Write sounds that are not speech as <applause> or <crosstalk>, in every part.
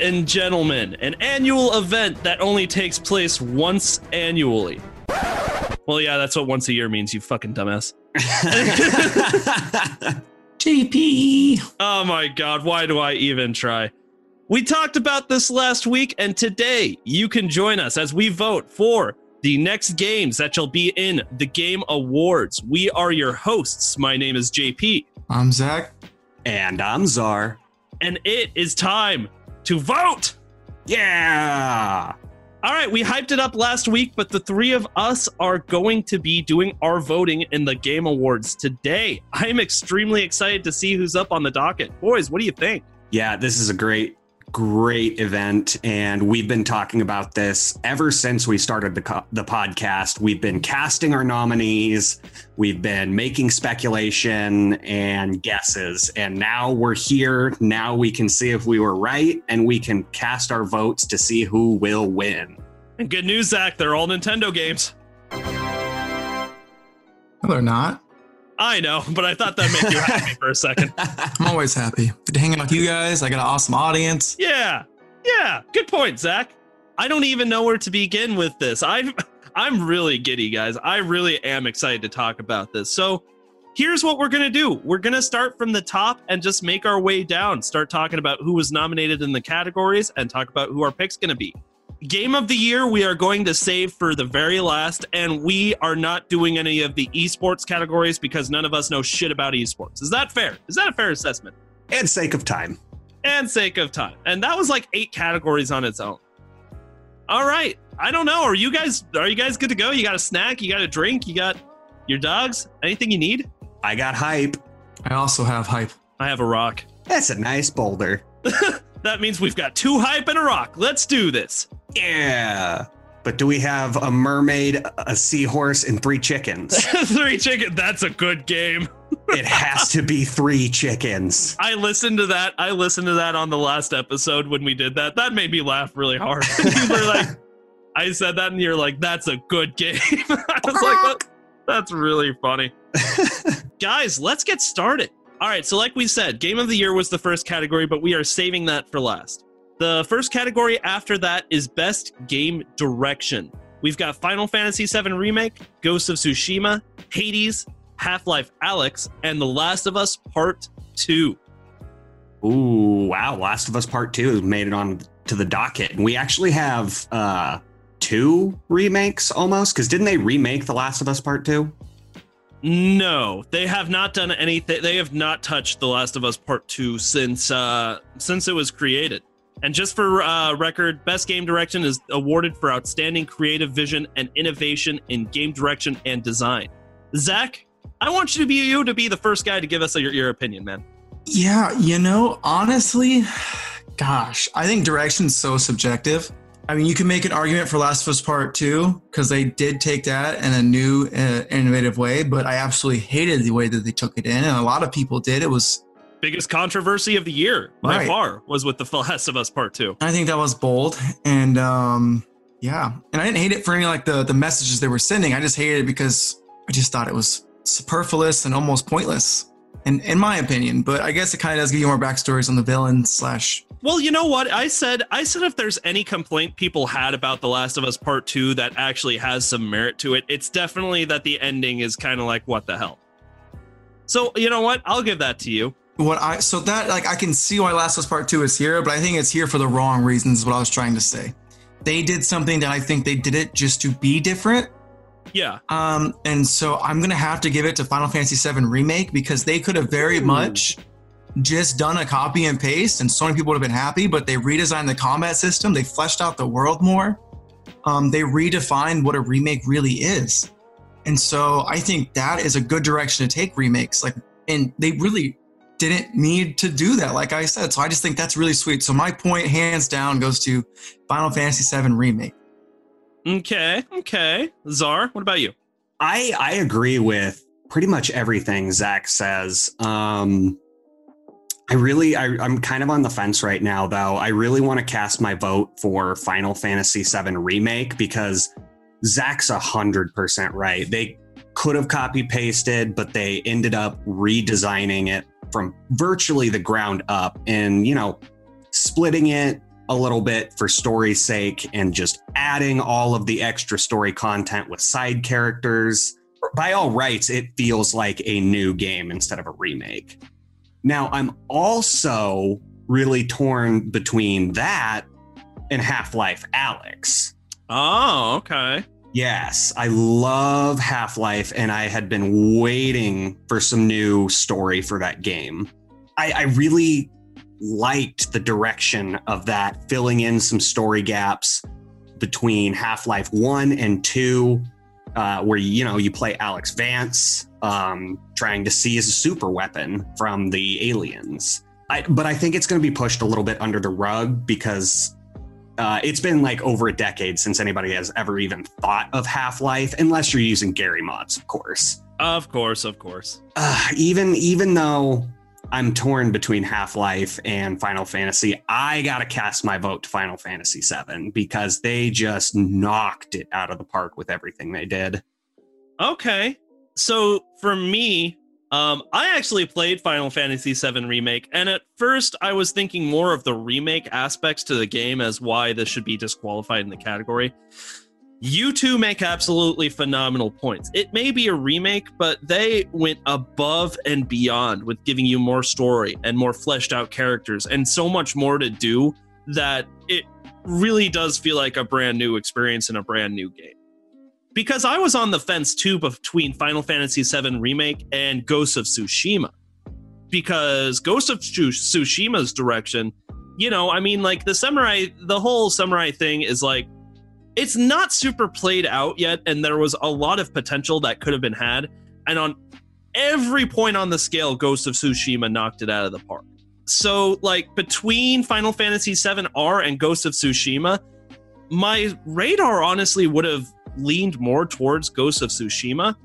And gentlemen, an annual event that only takes place once annually. Well, yeah, that's what once a year means, you fucking dumbass. <laughs> JP. Oh my god, why do I even try? We talked about this last week, and today you can join us as we vote for the next games that shall be in the Game Awards. We are your hosts. My name is JP, I'm Zach. And I'm Zar. and it is time to vote. Yeah. All right, we hyped it up last week, but the three of us are going to be doing our voting in the Game Awards today. I'm extremely excited to see who's up on the docket. Boys, what do you think? Yeah, this is a great, great event. And we've been talking about this ever since we started the, co- the podcast. We've been casting our nominees, we've been making speculation and guesses. And now we're here. Now we can see if we were right and we can cast our votes to see who will win. And good news, Zach, they're all Nintendo games. No, they're not. I know, but I thought that made you happy for a second. <laughs> I'm always happy. Good to hang out with you guys. I got an awesome audience. Yeah, yeah, good point, Zach. I don't even know where to begin with this. I'm I'm really giddy, guys. I really am excited to talk about this. So here's what we're gonna do. We're gonna start from the top and just make our way down. Start talking about who was nominated in the categories and talk about who our pick's gonna be. Game of the year, we are going to save for the very last, and we are not doing any of the esports categories because none of us know shit about esports. Is that fair? Is that a fair assessment? And sake of time. and sake of time. And that was like eight categories on its own. All right. I don't know. Are you guys are you guys good to go? You got a snack, you got a drink, you got your dogs? Anything you need? I got hype. I also have hype. I have a rock. That's a nice boulder. <laughs> That means we've got two hype and a rock. Let's do this. Yeah. But do we have a mermaid, a seahorse, and three chickens? <laughs> Three chicken. That's a good game. it has to be three chickens. I listened to that. I listened to that on the last episode when we did that. That made me laugh really hard. <laughs> you were like, I said that, and you're like, "That's a good game." <laughs> I was like, that, "That's really funny." Guys, let's get started. All right, so like we said, Game of the Year was the first category, but we are saving that for last. The first category after that is Best Game Direction. We've got Final Fantasy VII Remake, Ghost of Tsushima, Hades, Half Life Alyx, and The Last of Us Part 2. Ooh, wow. Last of Us Part 2 has made it on to the docket. And we actually have uh two remakes almost. Because didn't they remake The Last of Us Part 2? No, they have not done anything. They have not touched The Last of Us Part 2 since uh since it was created. And just for uh, record, Best Game Direction is awarded for outstanding creative vision and innovation in game direction and design. Zach, I want you to be you to be the first guy to give us your, your opinion, man. Yeah, you know, honestly, gosh, I think direction's so subjective. I mean, you can make an argument for Last of Us Part 2 because they did take that in a new, uh, innovative way, but I absolutely hated the way that they took it in, and a lot of people did. It was, Biggest controversy of the year by Right. far was with The Last of Us Part 2. I think that was bold, and um, yeah, and I didn't hate it for any like the the messages they were sending. I just hated it because I just thought it was superfluous and almost pointless, in in my opinion. But I guess it kind of does give you more backstories on the villain slash Well, you know what? I said I said if there's any complaint people had about The Last of Us Part 2 that actually has some merit to it, it's definitely that the ending is kind of like what the hell. So, you know what? I'll give that to you. What I so that like I can see why Last of Us Part Two is here, but I think it's here for the wrong reasons. What I was trying to say. They did something that I think they did it just to be different. Yeah. Um, and so I'm gonna have to give it to Final Fantasy VII Remake because they could have very Ooh. much just done a copy and paste, and so many people would have been happy. But they redesigned the combat system. They fleshed out the world more. Um, they redefined what a remake really is, and so I think that is a good direction to take remakes. Like, and they really didn't need to do that, like I said. So I just think that's really sweet. So my point, hands down, goes to Final Fantasy VII remake. Okay, okay. Zar, what about you? I I agree with pretty much everything Zach says. Um, I really, I, I'm kind of on the fence right now, though. I really want to cast my vote for Final Fantasy VII Remake because Zach's 100% right. They could have copy pasted, but they ended up redesigning it from virtually the ground up and, you know, splitting it a little bit for story's sake and just adding all of the extra story content with side characters. By all rights, it feels like a new game instead of a remake. Now, I'm also really torn between that and Half Life Alyx. Oh, okay. Yes, I love Half Life, and I had been waiting for some new story for that game. I, I really liked the direction of that, filling in some story gaps between Half Life 1 and 2, uh, where you know you play Alyx Vance um, trying to seize a super weapon from the aliens. I, but I think it's going to be pushed a little bit under the rug because uh, it's been like over a decade since anybody has ever even thought of Half Life, unless you're using Garry's Mod, of course. Of course, of course. Uh, even even though I'm torn between Half Life and Final Fantasy. I got to cast my vote to Final Fantasy VII because they just knocked it out of the park with everything they did. Okay. So for me, um, I actually played Final Fantasy VII Remake, and at first I was thinking more of the remake aspects to the game as why this should be disqualified in the category. You two make absolutely phenomenal points. It may be a remake, but they went above and beyond with giving you more story and more fleshed out characters and so much more to do that it really does feel like a brand new experience in a brand new game. Because I was on the fence too between Final Fantasy VII Remake and Ghost of Tsushima. Because Ghost of Tsushima's direction, you know, I mean, like the samurai, the whole samurai thing is like, it's not super played out yet, and there was a lot of potential that could have been had. And on every point on the scale, Ghost of Tsushima knocked it out of the park. So, like between Final Fantasy VII R and Ghost of Tsushima, my radar honestly would have leaned more towards Ghost of Tsushima.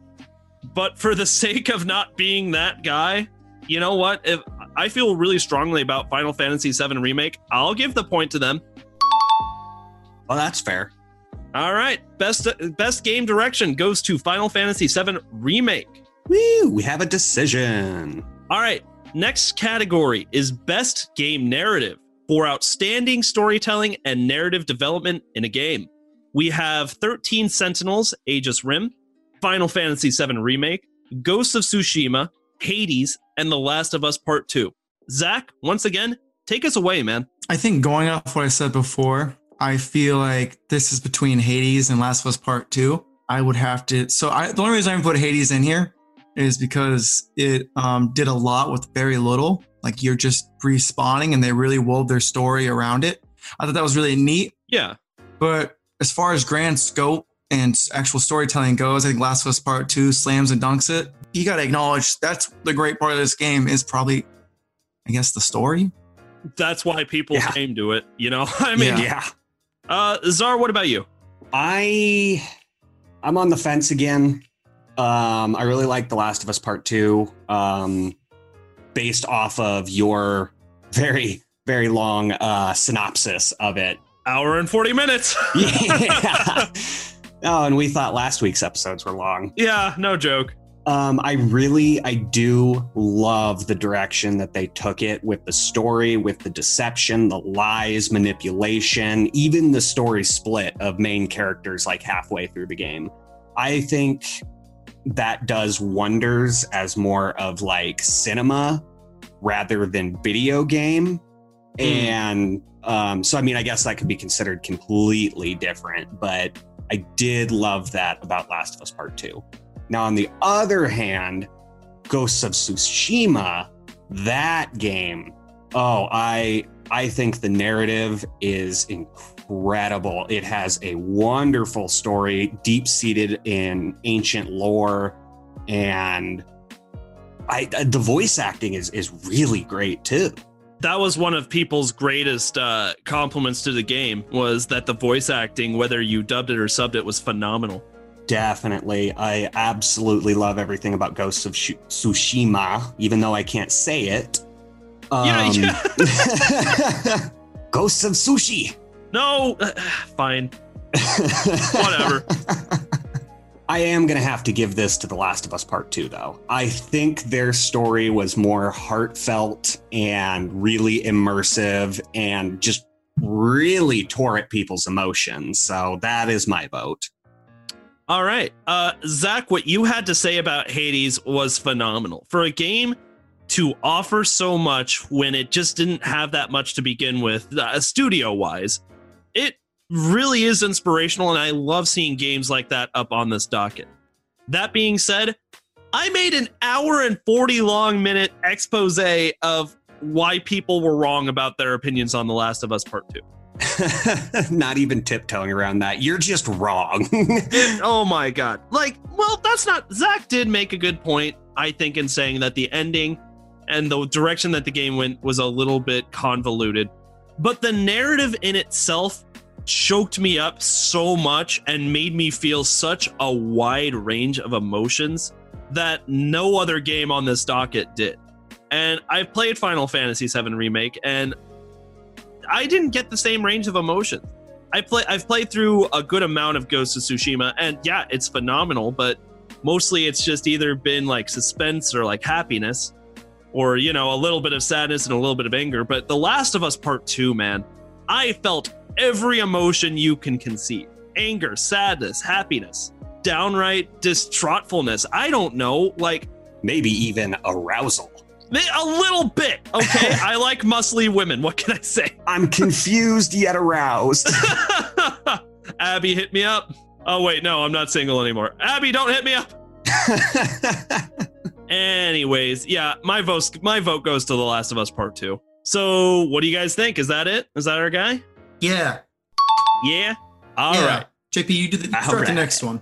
But for the <laughs> sake of not being that guy, you know what? If I feel really strongly about Final Fantasy VII Remake, I'll give the point to them. Well, that's fair. All right, best best game direction goes to Final Fantasy VII Remake. Woo! We have a decision. All right, next category is best game narrative for outstanding storytelling and narrative development in a game. We have 13 Sentinels, Aegis Rim, Final Fantasy VII Remake, Ghosts of Tsushima, Hades, and The Last of Us Part 2. Zach, once again, take us away, man. I think going off what I said before, I feel like this is between Hades and Last of Us Part Two. I would have to. So I, the only reason I even put Hades in here is because it um, did a lot with very little. Like you're just respawning, and they really wove their story around it. I thought that was really neat. Yeah. But as far as grand scope and actual storytelling goes, I think Last of Us Part Two slams and dunks it. You got to acknowledge that's the great part of this game is probably, I guess, the story. That's why people yeah. came to it. You know, <laughs> I mean, yeah. yeah. Uh, Zar, what about you? I I'm on the fence again. Um, I really like The Last of Us Part Two, um, based off of your very very long uh, synopsis of it. Hour and forty minutes. <laughs> <laughs> yeah. Oh, and we thought last week's episodes were long. Yeah, no joke. Um, I really, I do love the direction that they took it with the story, with the deception, the lies, manipulation, even the story split of main characters like halfway through the game. I think that does wonders as more of like cinema rather than video game. Mm. And um, so, I mean, I guess that could be considered completely different, but I did love that about Last of Us Part 2. Now, on the other hand, Ghosts of Tsushima that game. Oh, I I think the narrative is incredible. It has a wonderful story, deep seated in ancient lore, and I the voice acting is is really great too. That was one of people's greatest uh, compliments to the game was that the voice acting, whether you dubbed it or subbed it, was phenomenal. Definitely. I absolutely love everything about Ghosts of Sh- Tsushima, even though I can't say it. Um, Yeah, <laughs> yeah. Ghosts of Sushi. No, <sighs> fine. <laughs> Whatever. <laughs> I am going to have to give this to The Last of Us Part 2, though. I think their story was more heartfelt and really immersive and just really tore at people's emotions. So that is my vote. All right. Uh, Zach, what you had to say about Hades was phenomenal. For a game to offer so much when it just didn't have that much to begin with, uh, studio wise, it really is inspirational. And I love seeing games like that up on this docket. That being said, I made an hour and 40 long minute expose of why people were wrong about their opinions on The Last of Us Part 2. <laughs> Not even tiptoeing around that. You're just wrong. <laughs> Oh my god. Like, well, that's not Zach did make a good point, I think, in saying that the ending and the direction that the game went was a little bit convoluted. But the narrative in itself choked me up so much and made me feel such a wide range of emotions that no other game on this docket did. And I've played Final Fantasy VII Remake, and I didn't get the same range of emotions. I play I've played through a good amount of Ghost of Tsushima and yeah, it's phenomenal, but mostly it's just either been like suspense or like happiness or you know, a little bit of sadness and a little bit of anger, but The Last of Us Part 2, man, I felt every emotion you can conceive. Anger, sadness, happiness, downright distraughtfulness. I don't know, like Maybe even arousal. a little bit. Okay, <laughs> I like muscly women. What can I say? I'm confused yet aroused. <laughs> Abby, hit me up. Oh wait, no, I'm not single anymore. Abby, don't hit me up. <laughs> Anyways, yeah, my vote my vote goes to The Last of Us Part 2. So, what do you guys think? Is that it? Is that our guy? Yeah. Yeah. All right. yeah. JP, you do the, start the next one.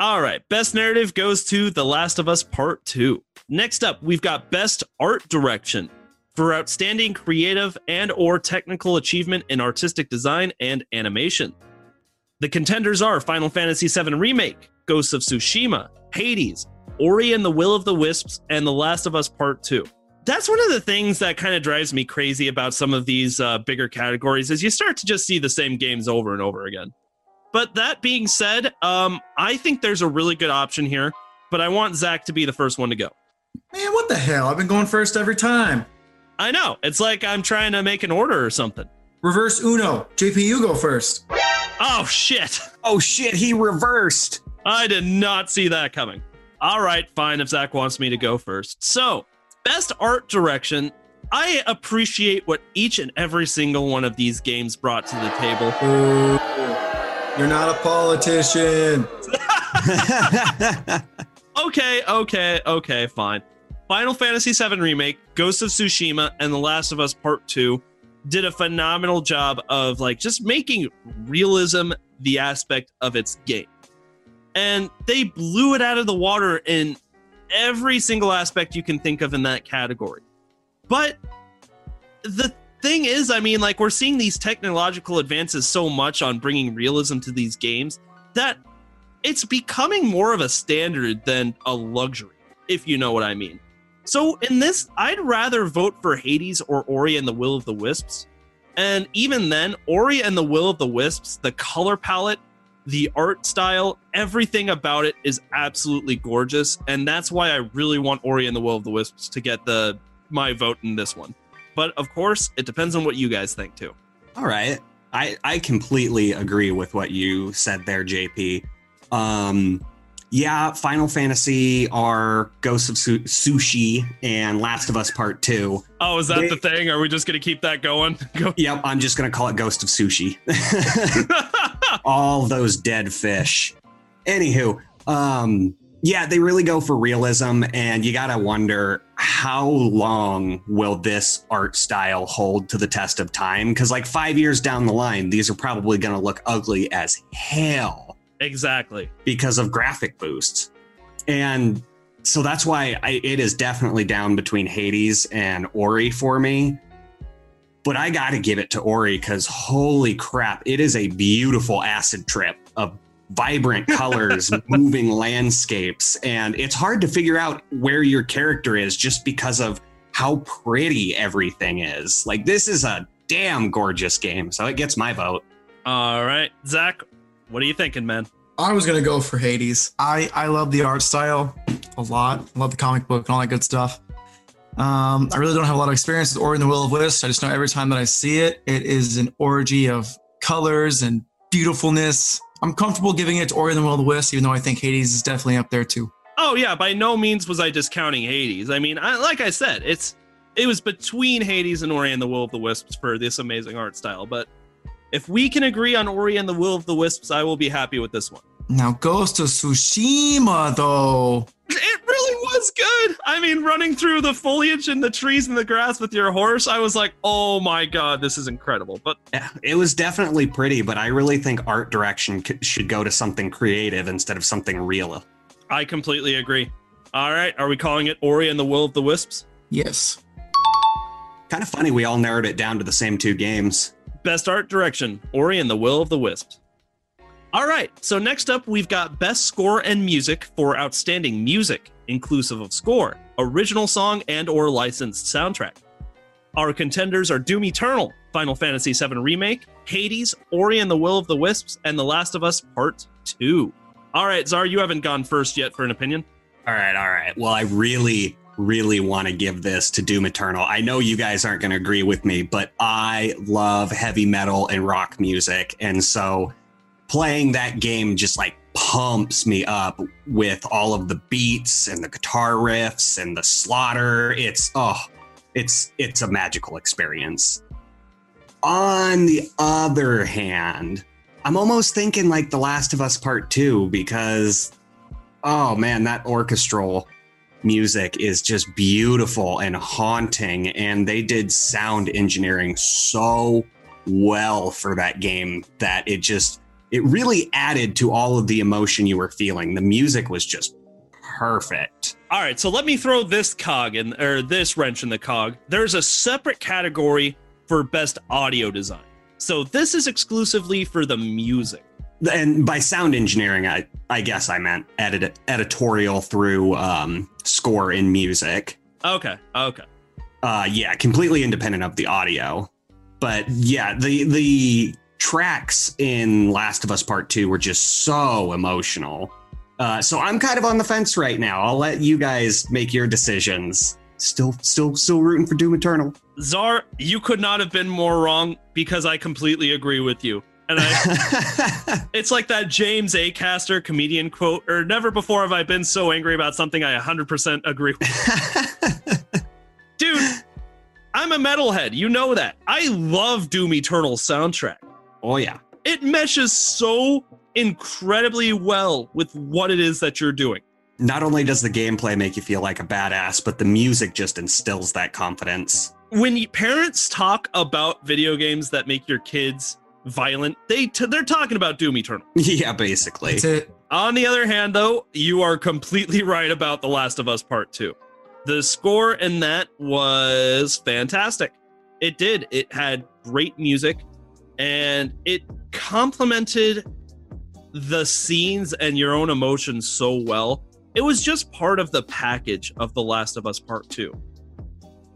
All right. Best narrative goes to The Last of Us Part 2. Next up, we've got best art direction for outstanding creative and or technical achievement in artistic design and animation. The contenders are Final Fantasy VII Remake, Ghosts of Tsushima, Hades, Ori and the Will of the Wisps, and The Last of Us Part 2. That's one of the things that kind of drives me crazy about some of these uh, bigger categories is you start to just see the same games over and over again. But that being said, um, I think there's a really good option here, but I want Zach to be the first one to go. Man, what the hell? I've been going first every time. I know. It's like I'm trying to make an order or something. Reverse Uno. JP, you go first. Oh, shit. oh shit, he reversed. I did not see that coming. All right, fine, if Zach wants me to go first. So, best art direction. I appreciate what each and every single one of these games brought to the table. Ooh, you're not a politician. <laughs> Okay, okay, okay, fine. Final Fantasy VII Remake, Ghost of Tsushima, and The Last of Us Part 2 did a phenomenal job of like just making realism the aspect of its game. And they blew it out of the water in every single aspect you can think of in that category. But the thing is, I mean, like we're seeing these technological advances so much on bringing realism to these games that it's becoming more of a standard than a luxury, if you know what I mean. So in this, I'd rather vote for Hades or Ori and the Will of the Wisps. And even then, Ori and the Will of the Wisps, the color palette, the art style, everything about it is absolutely gorgeous. And that's why I really want Ori and the Will of the Wisps to get the my vote in this one. But of course, it depends on what you guys think too. All right. I, I completely agree with what you said there, JP. Um, yeah, Final Fantasy are Ghosts of Su- Sushi and Last of Us Part 2. Oh, is that They- the thing? Are we just gonna keep that going? <laughs> Go. Yep, I'm just going to call it Ghost of Sushi. <laughs> <laughs> <laughs> All those dead fish. Anywho, um, yeah, they really go for realism, and you got to wonder how long will this art style hold to the test of time? Because, like, five years down the line, these are probably going to look ugly as hell Exactly. because of graphic boosts. And so that's why I, it is definitely down between Hades and Ori for me. But I got to give it to Ori because holy crap, it is a beautiful acid trip of vibrant <laughs> colors, moving landscapes. And it's hard to figure out where your character is just because of how pretty everything is. Like, this is a damn gorgeous game. So it gets my vote. All right, Zach, what are you thinking, man? I was gonna go for Hades. I I love the art style a lot. I love the comic book and all that good stuff. Um, I really don't have a lot of experience with Ori and the Will of the Wisps. I just know every time that I see it, it is an orgy of colors and beautifulness. I'm comfortable giving it to Ori and the Will of the Wisps, even though I think Hades is definitely up there too. Oh yeah, by no means was I discounting Hades. I mean, I, like I said, it's it was between Hades and Ori and the Will of the Wisps for this amazing art style. But if we can agree on Ori and the Will of the Wisps, I will be happy with this one. Now, Ghost of Tsushima, though. It really was good. I mean, running through the foliage and the trees and the grass with your horse, I was like, oh my god, this is incredible. But Yeah, it was definitely pretty, but I really think art direction c- should go to something creative instead of something real. I completely agree. All right, are we calling it Ori and the Will of the Wisps? Yes. Kind of funny we all narrowed it down to the same two games. Best art direction, Ori and the Will of the Wisps. All right, so next up, we've got Best Score and Music for Outstanding Music, inclusive of score, original song, and or licensed soundtrack. Our contenders are Doom Eternal, Final Fantasy VII Remake, Hades, Ori and the Will of the Wisps, and The Last of Us Part 2. All right, Zar, you haven't gone first yet for an opinion. All right, all right. Well, I really, really want to give this to Doom Eternal. I know you guys aren't going to agree with me, but I love heavy metal and rock music. And so playing that game just like pumps me up with all of the beats and the guitar riffs and the slaughter. It's, oh, it's, it's a magical experience. On the other hand, I'm almost thinking like The Last of Us Part 2 because oh man, that orchestral music is just beautiful and haunting. And they did sound engineering so well for that game that it just, it really added to all of the emotion you were feeling. The music was just perfect. All right, so let me throw this cog in, or this wrench in the cog. There's a separate category for best audio design. So this is exclusively for the music. And by sound engineering, I, I guess I meant edit, editorial through um, score in music. Okay, okay. uh yeah completely independent of the audio but yeah the the tracks in last of us part 2 were just so emotional uh so i'm kind of on the fence right now i'll let you guys make your decisions still still still rooting for doom eternal Zar, you could not have been more wrong because I completely agree with you. And I, <laughs> it's like that James Acaster comedian quote, or never before have I been so angry about something I 100% agree with. <laughs> Dude, I'm a metalhead. You know that. I love Doom Eternal soundtrack. Oh yeah It meshes so incredibly well with what it is that you're doing. not only does the gameplay make you feel like a badass but the music just instills that confidence When parents talk about video games that make your kids violent, they t- they're talking about Doom Eternal. <laughs> yeah basically That's it. On the other hand, though, you are completely <laughs> right about The Last of Us Part 2. The score in that was fantastic. It did. It had great music and it complemented the scenes and your own emotions so well. It was just part of the package of The Last of Us Part 2.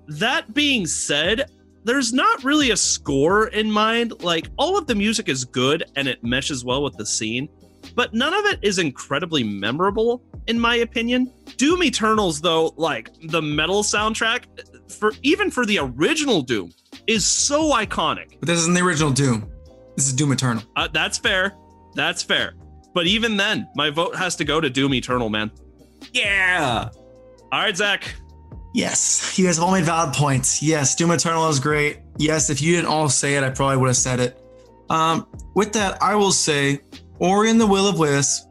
That being said, there's not really a score in mind. Like, all of the music is good and it meshes well with the scene but none of it is incredibly memorable in my opinion. Doom Eternals though, like the metal soundtrack for even for the original Doom is so iconic. But this isn't the original Doom. This is Doom Eternal. Uh, that's fair. That's fair. But even then, my vote has to go to Doom Eternal, man. yeah All right, Zach. Yes, you guys have all made valid points. Yes, Doom Eternal is great. Yes, if you didn't all say it, I probably would have said it. Um, with that, I will say Ori and the Will of Wisp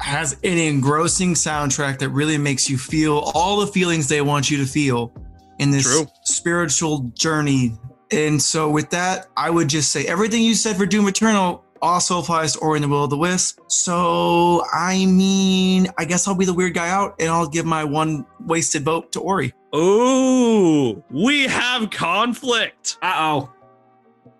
has an engrossing soundtrack that really makes you feel all the feelings they want you to feel in this True. spiritual journey. And so, with that, I would just say everything you said for Doom Eternal also applies to Ori and the Will of the Wisp. So, I mean, I guess I'll be the weird guy out and I'll give my one wasted vote to Ori. Ooh, we have conflict. Uh oh.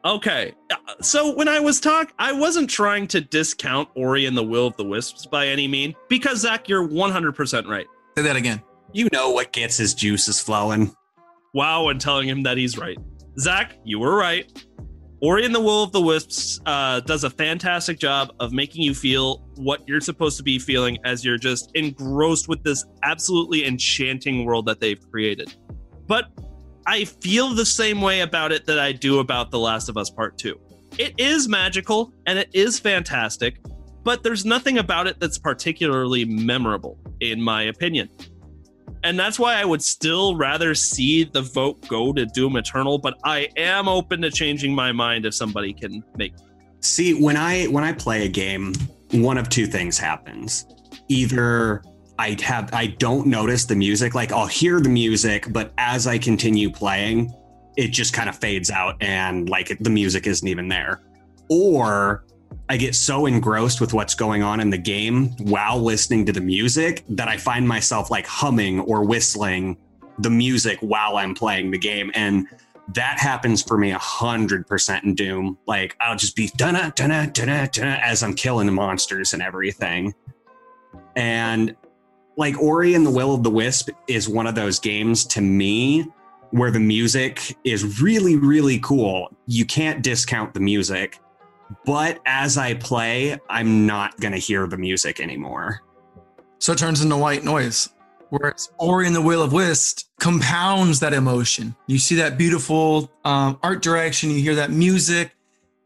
Okay. uh, So when I was talk, I wasn't trying to discount Ori and the Will of the Wisps by any mean, because Zach, you're 100% right. Say that again. You know what gets his juices flowing. Wow, and telling him that he's right. Zach, you were right. Ori and the Will of the Wisps uh, does a fantastic job of making you feel what you're supposed to be feeling as you're just engrossed with this absolutely enchanting world that they've created. But I feel the same way about it that I do about The Last of Us Part 2. It is magical and it is fantastic, but there's nothing about it that's particularly memorable, in my opinion. And that's why I would still rather see the vote go to Doom Eternal, but I am open to changing my mind if somebody can make. See, when I when I play a game, one of two things happens. Either I have I don't notice the music, like I'll hear the music, but as I continue playing, it just kind of fades out and like the music isn't even there. Or I get so engrossed with what's going on in the game while listening to the music that I find myself like humming or whistling the music while I'm playing the game. And that happens for me a hundred percent in Doom. Like I'll just be dunna dunna dunna dunna as I'm killing the monsters and everything. And like Ori and the Will of the Wisp is one of those games to me where the music is really, really cool. You can't discount the music. But as I play, I'm not gonna hear the music anymore. So it turns into white noise. Whereas Ori and the Will of Wisp compounds that emotion. You see that beautiful um, art direction, you hear that music.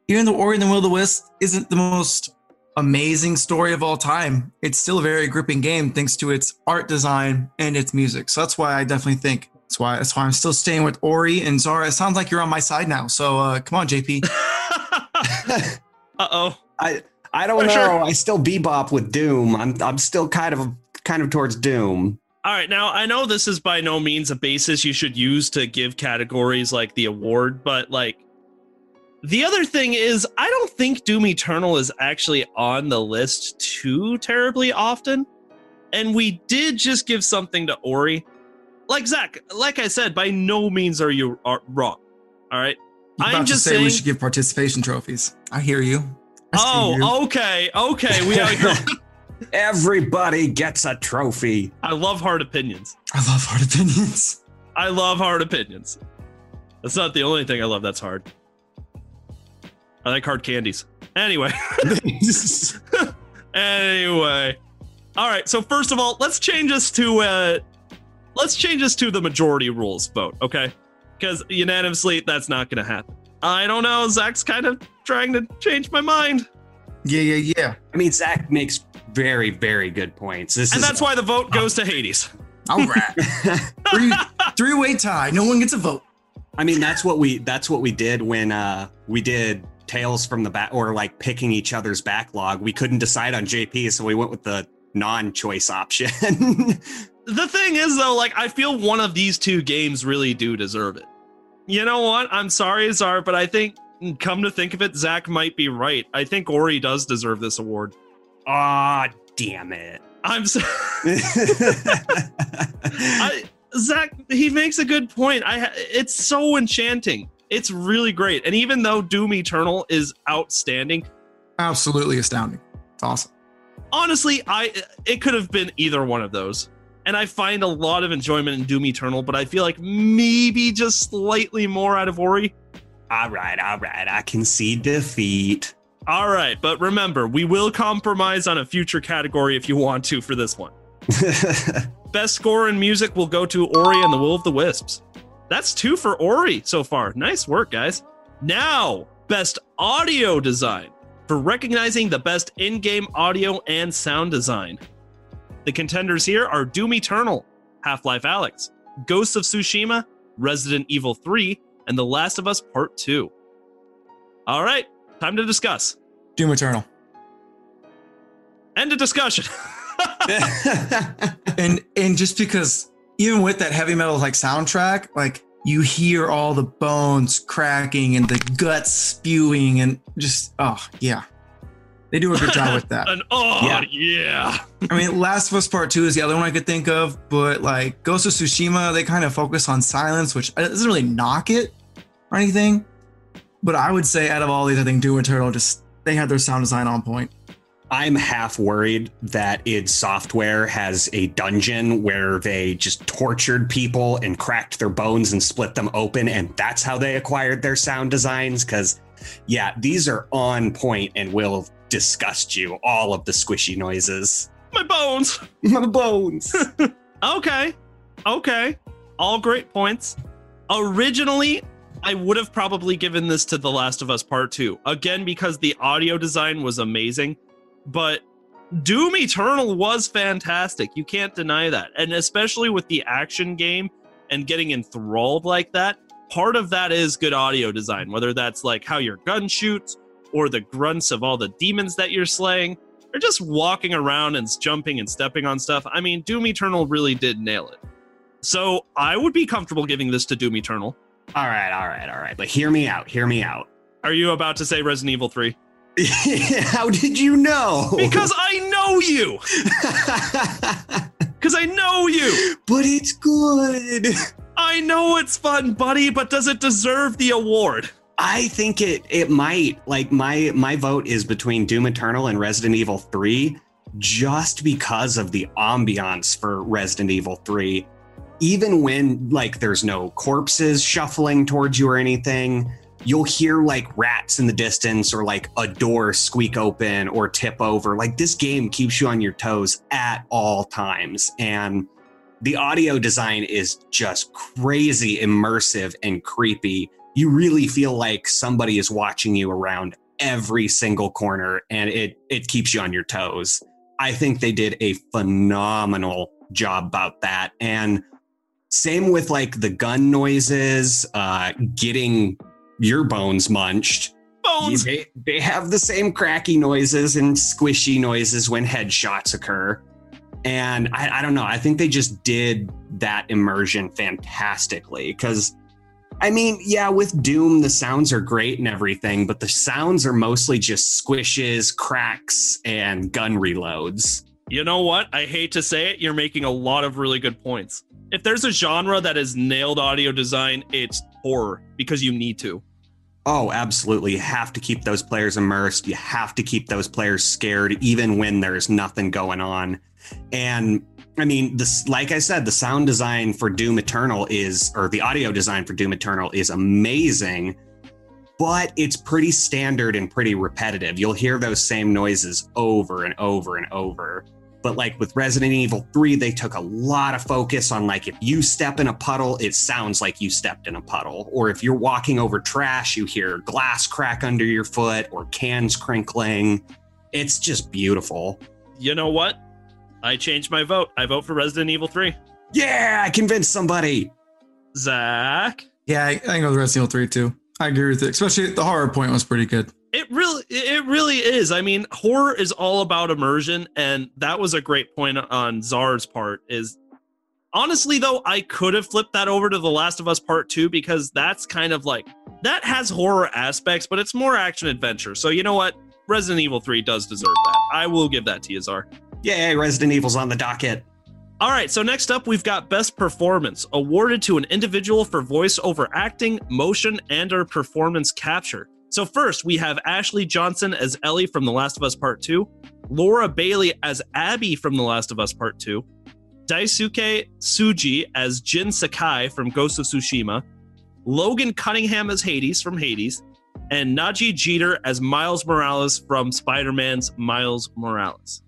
Even though Ori and the Will of the Wisp isn't the most amazing story of all time, it's still a very gripping game thanks to its art design and its music. So that's why I definitely think that's why that's why I'm still staying with Ori and Zara. It sounds like you're on my side now. So uh, come on, JP. <laughs> uh oh. I I don't For know. sure. I still bebop with Doom. I'm I'm still kind of kind of towards Doom. All right, now I know this is by no means a basis you should use to give categories like the award, but like the other thing is, I don't think Doom Eternal is actually on the list too terribly often. And we did just give something to Ori. Like Zach, like I said, by no means are you are wrong. All right. You're I'm about just to say we should give participation trophies. I hear you. I see you. Oh, okay, okay. We are, <laughs> Everybody gets a trophy. I love hard opinions. I love hard opinions. I love hard opinions. That's not the only thing I love that's hard. I like hard candies. Anyway. <laughs> <laughs> anyway. All right, so first of all, let's change us to uh let's change us to the majority rules vote, okay? Because unanimously that's not gonna happen. I don't know, Zach's kind of trying to change my mind. Yeah, yeah, yeah. I mean, Zach makes very very good points. This And is that's why the vote goes to Hades. All right. <laughs> Three, three-way tie. No one gets a vote. I mean, that's what we that's what we did when uh we did Tales from the back or like picking each other's backlog. We couldn't decide on JP, so we went with the non-choice option. <laughs> the thing is though like i feel one of these two games really do deserve it you know what? I'm sorry zar but i think come to think of it zach might be right. I think ori does deserve this award. Ah, damn it. i'm so <laughs> <laughs> I, zach he makes a good point. I it's so enchanting. It's really great. And even though doom eternal is outstanding Absolutely astounding. It's awesome. honestly i it could have been either one of those and i find a lot of enjoyment in doom eternal but i feel like maybe just slightly more out of ori. All right, all right. I concede defeat. all right but remember we will compromise on a future category if you want to for this one. <laughs> Best score in music will go to ori and the will of the wisps. That's two for ori so far. Nice work guys. Now best audio design for recognizing the best in-game audio and sound design the contenders here are doom eternal half-life alyx ghosts of tsushima resident evil 3 and the last of us part 2 all right time to discuss Doom Eternal. End of discussion. <laughs> and and just because even with that heavy metal like soundtrack, like you hear all the bones cracking and the guts spewing and just oh yeah. They do a good job with <laughs> that. And oh Yeah. yeah. I mean, Last of Us Part Two is the other one I could think of, but like Ghost of Tsushima, they kind of focus on silence, which doesn't really knock it or anything. But I would say out of all these, I think Doom Eternal just they had their sound design on point. I'm half worried that id Software has a dungeon where they just tortured people and cracked their bones and split them open, and that's how they acquired their sound designs. Because, yeah, these are on point and will disgust you. All of the squishy noises. My bones. <laughs> My bones. <laughs> Okay. Okay. All great points. Originally, I would have probably given this to The Last of Us Part 2. Again, because the audio design was amazing. But Doom Eternal was fantastic. You can't deny that. And especially with the action game and getting enthralled like that, part of that is good audio design, whether that's like how your gun shoots or the grunts of all the demons that you're slaying or just walking around and jumping and stepping on stuff. I mean, Doom Eternal really did nail it. So I would be comfortable giving this to Doom Eternal. all right, all right, all right. But hear me out. Hear me out. Are you about to say Resident Evil 3? <laughs> How did you know? Because I know you! <laughs> Because I know you! but it's good. I know it's fun, buddy, but does it deserve the award? I think it it might. Like my my vote is between Doom Eternal and Resident Evil 3 just because of the ambiance for Resident Evil 3. Even when like there's no corpses shuffling towards you or anything, you'll hear like rats in the distance or like a door squeak open or tip over. Like this game keeps you on your toes at all times and the audio design is just crazy immersive and creepy you really feel like somebody is watching you around every single corner and it it keeps you on your toes. I think they did a phenomenal job about that and same with like the gun noises, uh getting your bones munched. Bones! They, they have the same cracky noises and squishy noises when headshots occur. And I, I don't know. I think they just did that immersion fantastically because I mean, yeah, with Doom, the sounds are great and everything, but the sounds are mostly just squishes, cracks, and gun reloads. You know what? I hate to say it, you're making a lot of really good points. If there's a genre that has nailed audio design, it's horror because you need to. Oh, absolutely. You have to keep those players immersed. You have to keep those players scared, even when there's nothing going on. And I mean, this, like I said, the sound design for Doom Eternal is, or the audio design for Doom Eternal is amazing, but it's pretty standard and pretty repetitive. You'll hear those same noises over and over and over. But like with Resident Evil 3, they took a lot of focus on like if you step in a puddle, it sounds like you stepped in a puddle. Or if you're walking over trash, you hear glass crack under your foot or cans crinkling. It's just beautiful. You know what? I changed my vote. I vote for Resident Evil 3. Yeah, I convinced somebody. Zach? Yeah, I, I think it was Resident Evil 3 too. I agree with it. Especially the horror point was pretty good. It really it really is. I mean, horror is all about immersion and that was a great point on Zar's part is honestly though, I could have flipped that over to The Last of Us Part 2 because that's kind of like that has horror aspects, but it's more action adventure. So you know what? Resident Evil 3 does deserve that. I will give that to you, Zar. Yay, Resident Evil's on the docket. All right, so next up we've got Best Performance, awarded to an individual for voiceover acting, motion, and or performance capture. So first, we have Ashley Johnson as Ellie from The Last of Us Part 2, Laura Bailey as Abby from The Last of Us Part 2, Daisuke Tsuji as Jin Sakai from Ghost of Tsushima, Logan Cunningham as Hades from Hades, and Nadji Jeter as Miles Morales from Spider-Man's Miles Morales.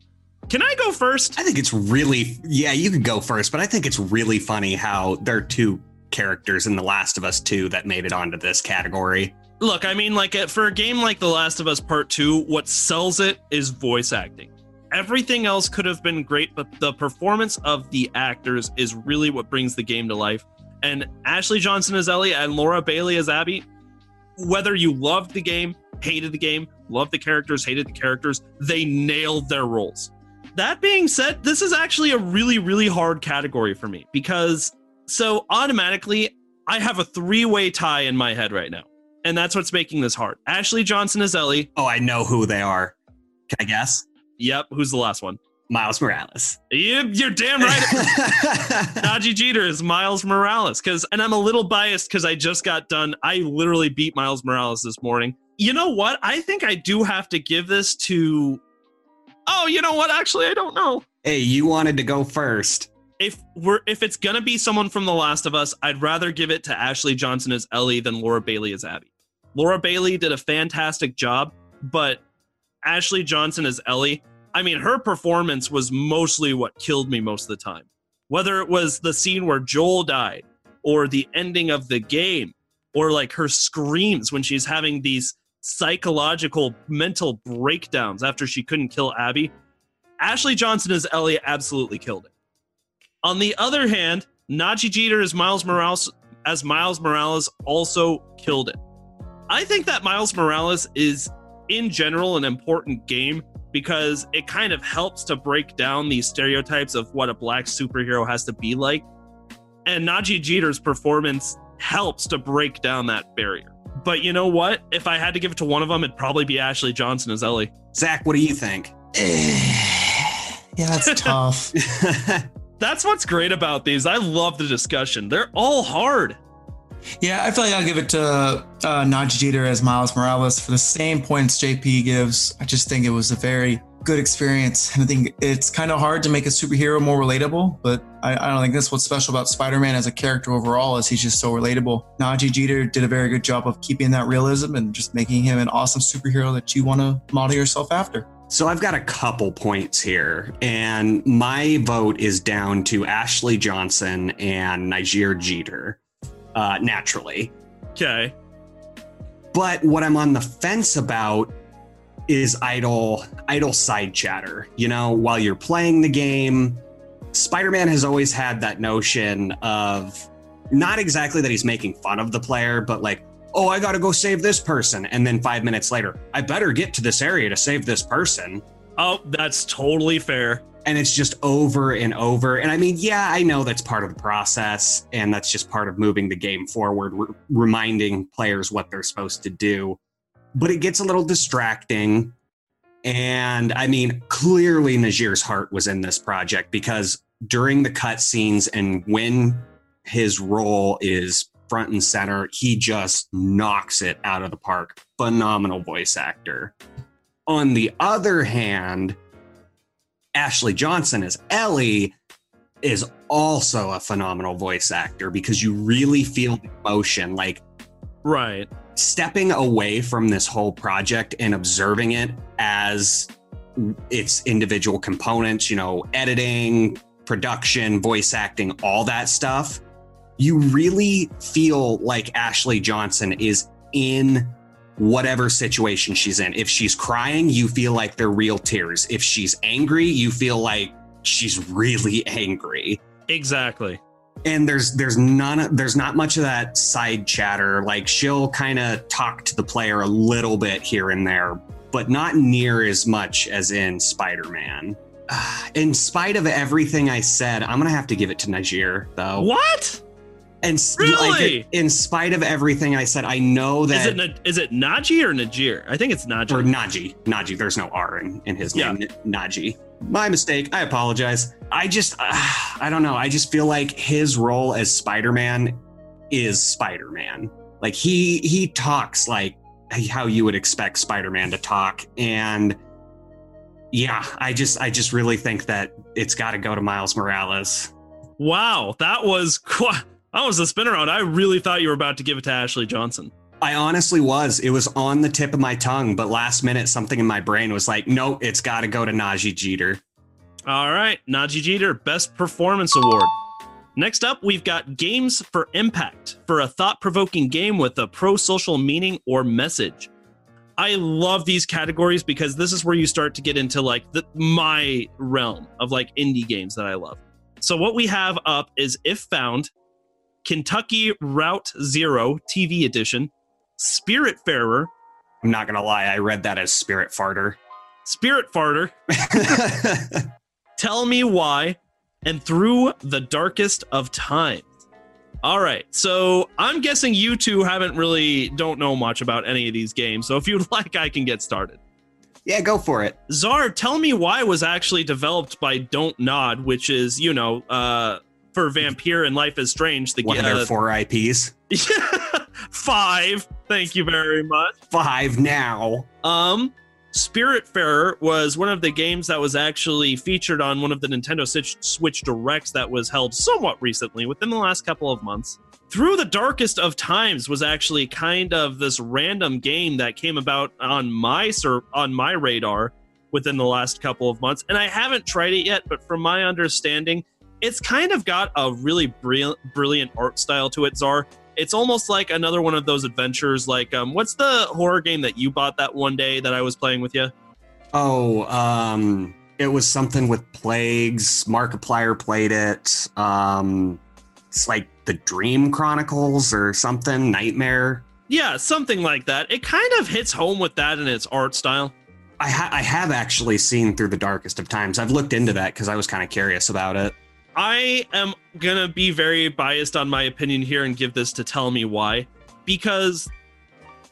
Can I go first? I think it's really, yeah, you could go first, but I think it's really funny how there are two characters in The Last of Us 2 that made it onto this category. Look, I mean, like uh, for a game like The Last of Us Part 2, what sells it is voice acting. Everything else could have been great, but the performance of the actors is really what brings the game to life. And Ashley Johnson as Ellie and Laura Bailey as Abby, whether you loved the game, hated the game, loved the characters, hated the characters, they nailed their roles. That being said, this is actually a really, really hard category for me because so automatically I have a three way tie in my head right now. And that's what's making this hard. Ashley Johnson is Ellie. Oh, I know who they are. Can I guess? Yep. Who's the last one? Miles Morales. You, you're damn right. <laughs> Nadji Jeter is Miles Morales. Cause and I'm a little biased because I just got done. I literally beat Miles Morales this morning. You know what? I think I do have to give this to Oh, you know what? Actually, I don't know. hey, you wanted to go first. If we're if it's gonna be someone from The Last of Us, I'd rather give it to Ashley Johnson as Ellie than Laura Bailey as Abby. Laura Bailey did a fantastic job, but Ashley Johnson as Ellie, I mean, her performance was mostly what killed me most of the time. Whether it was the scene where Joel died, or the ending of the game, or like her screams when she's having these psychological mental breakdowns after she couldn't kill Abby. Ashley Johnson as Ellie absolutely killed it. On the other hand, Nadji Jeter as Miles Morales as Miles Morales also killed it. I think that Miles Morales is in general an important game because it kind of helps to break down these stereotypes of what a black superhero has to be like. And Nadji Jeter's performance helps to break down that barrier. But you know what? If I had to give it to one of them, it'd probably be Ashley Johnson as Ellie. Zach, what do you think? <sighs> yeah, that's <laughs> tough. <laughs> That's what's great about these. I love the discussion. They're all hard. Yeah, I feel like I'll give it to uh, Nadji Jeter as Miles Morales for the same points JP gives. I just think it was a very good experience. And I think it's kind of hard to make a superhero more relatable, but I, I don't think that's what's special about Spider-Man as a character overall is he's just so relatable. Nadji Jeter did a very good job of keeping that realism and just making him an awesome superhero that you want to model yourself after. So I've got a couple points here, and my vote is down to Ashley Johnson and Niger Jeter, uh, naturally. Okay. But what I'm on the fence about is idle, idle side chatter. You know, while you're playing the game, Spider-Man has always had that notion of not exactly that he's making fun of the player, but like, oh, I got to go save this person, and then five minutes later, I better get to this area to save this person. Oh, that's totally fair. and it's just over and over. And I mean, yeah, I know that's part of the process, and that's just part of moving the game forward, re- reminding players what they're supposed to do. But it gets a little distracting. And I mean, clearly Najir's heart was in this project because during the cutscenes and when his role is front and center, he just knocks it out of the park. Phenomenal voice actor. On the other hand, Ashley Johnson as Ellie is also a phenomenal voice actor because you really feel the emotion. Like Right. Stepping away from this whole project and observing it as its individual components, you know, editing, production, voice acting, all that stuff, you really feel like Ashley Johnson is in whatever situation she's in. If she's crying, you feel like they're real tears. If she's angry, you feel like she's really <laughs> angry Exactly. And there's there's none there's not much of that side chatter like she'll kind of talk to the player a little bit here and there but not near as much as in spider-man <sighs> in spite of everything i said i'm gonna have to give it to najir though What? and Really? like, in spite of everything i said i know Is that it Na- is it Najee or Najir? I think it's Najee. or Naji. Naji, there's no R in, in his Yeah. name. Naji. My mistake. I apologize. I just, uh, I don't know. I just feel like his role as Spider-Man is Spider-Man. Like he he talks like how you would expect Spider-Man to talk, and yeah, I just I just really think that it's got to go to Miles Morales. Wow, that was <laughs> qu- that was a spin around. I really thought you were about to give it to Ashley Johnson. I honestly was. It was on the tip of my tongue, but last minute something in my brain was like, nope, it's got to go to Nadji Jeter. All right, Nadji Jeter, Best Performance Award. Next up, we've got Games for Impact for a thought provoking game with a pro social meaning or message. I love these categories because this is where you start to get into like the, my realm of like indie games that I love. So, what we have up is If Found, Kentucky Route Zero TV edition, Spiritfarer, I'm not gonna lie, I read that as spirit farter. Spirit Farter, <laughs> Tell Me Why, and Through the Darkest of Times. All right, so I'm guessing you two haven't really don't know much about any of these games. So if you'd <laughs> like, I can get started. Yeah, go for it. Zar, Tell Me Why was actually developed by Don't Nod, which is you know uh, for Vampire and Life is Strange. The One of their uh, four IPs. <laughs> five. Thank you very much. Five now. Um, Spiritfarer was one of the games that was actually featured on one of the Nintendo Switch, Switch Directs that was held somewhat recently, within the last couple of months. Through the Darkest of Times was actually kind of this random game that came about on my sur- on my radar within the last couple of months, and I haven't tried it yet. But from my understanding, it's kind of got a really brilliant, brilliant art style to it. Zar, it's almost like another one of those adventures. Like, um, what's the horror game that you bought that one day that I was playing with you? Oh, um, it was something with plagues. Markiplier played it. Um, it's like the Dream Chronicles or something. Nightmare. Yeah, something like that. It kind of hits home with that in its art style. I, ha- I have actually seen through the darkest of times. I've looked into that because I was kind of curious about it. I am gonna be very biased on my opinion here and give this to tell me why. Because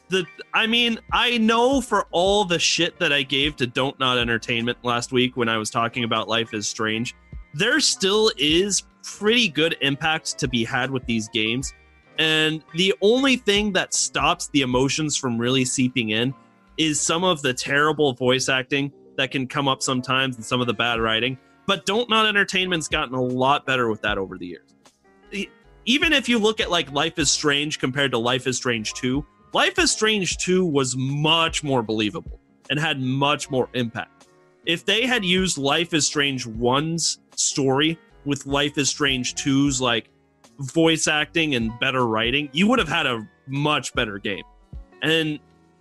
the I mean, I know for all the shit that I gave to Don't Nod Entertainment last week when I was talking about Life is Strange, there still is pretty good impact to be had with these games. And the only thing that stops the emotions from really seeping in is some of the terrible voice acting that can come up sometimes and some of the bad writing. But Don't Nod Entertainment's gotten a lot better with that over the years. Even if you look at like Life is Strange compared to Life is Strange 2, Life is Strange 2 was much more believable and had much more impact. If they had used Life is Strange 1's story with Life is Strange 2's like voice acting and better writing, you would have had a much better game. And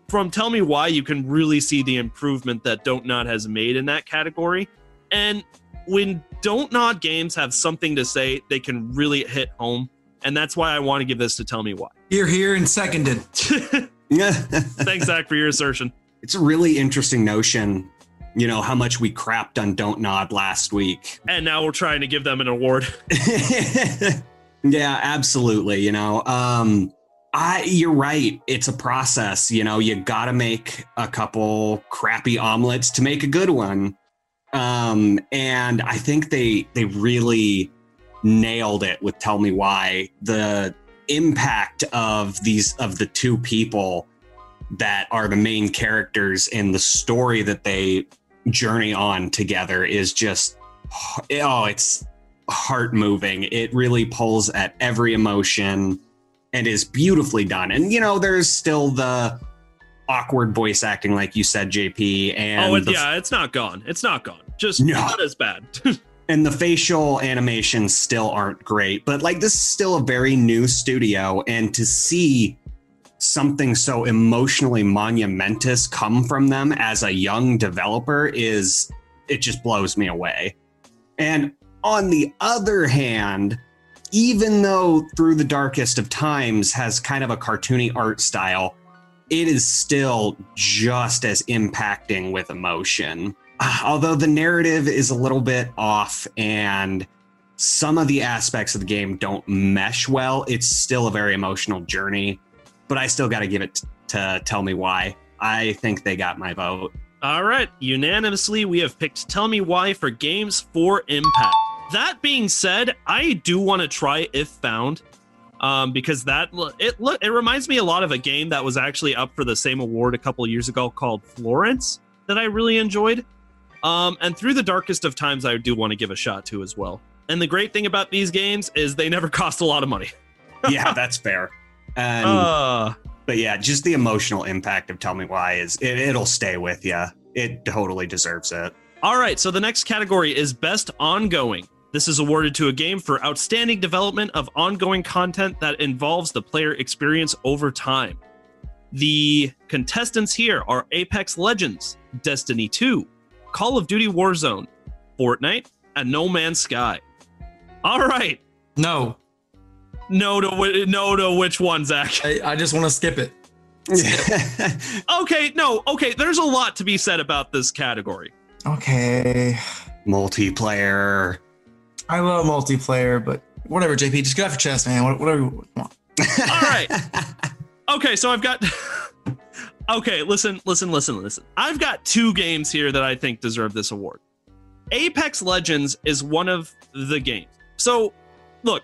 from Tell Me Why, you can really see the improvement that Don't Nod has made in that category. And when Don't Nod games have something to say, they can really hit home. And that's why I want to give this to Tell Me Why. You're here, and seconded. <laughs> Yeah. Thanks, Zach, for your assertion. it's a really interesting notion, you know, how much we crapped on Don't Nod last week. And now we're trying to give them an award. <laughs> <laughs> yeah, absolutely. You know, um, I you're right. It's a process. You know, you got to make a couple crappy omelets to make a good one. Um, and I think they they really nailed it with Tell Me Why. The impact of these of the two people that are the main characters in the story that they journey on together is just oh, it's heart moving. It really pulls at every emotion and is beautifully done. And you know, there's still the awkward voice acting, like you said, JP, and oh, it, the, yeah, it's not gone. It's not gone. Just No. not as bad. <laughs> and the facial animations still aren't great. But like, this is still a very new studio, and to see something so emotionally monumentous come from them as a young developer is it just blows me away. And on the other hand, even though Through the Darkest of Times has kind of a cartoony art style, it is still just as impacting with emotion. Ah, Although the narrative is a little bit off and some of the aspects of the game don't mesh well, it's still a very emotional journey. But I still got to give it t- to Tell Me Why. I think they got my vote. All right, unanimously, we have picked Tell Me Why for Games for Impact. That being said, I do want to try If Found, um, because that it it reminds me a lot of a game that was actually up for the same award a couple years ago called Florence that I really enjoyed. Um, and Through the Darkest of Times, I do want to give a shot to as well. And the great thing about these games is they never <laughs> cost a lot of money. <laughs> yeah, that's fair. And Uh, but yeah, just the emotional impact of Tell Me Why is it, it'll stay with you. It totally deserves it. All right, so the next category is Best Ongoing. This is awarded to a game for outstanding development of ongoing content that involves the player experience over time. The contestants here are Apex Legends, Destiny 2, Call of Duty Warzone, Fortnite, and No Man's Sky. All right, No, no to whi- no to which one, Zach? I, I just want to skip it. <laughs> Okay, no, okay. There's a lot to be said about this category. Okay. multiplayer. I love multiplayer, but whatever, JP, just get off your chest, man. Whatever. you- Come on. <laughs> All right. <laughs> Okay, so I've got. <laughs> okay, listen, listen, listen, listen. I've got two games here that I think deserve this award. Apex Legends is one of the games. So, look,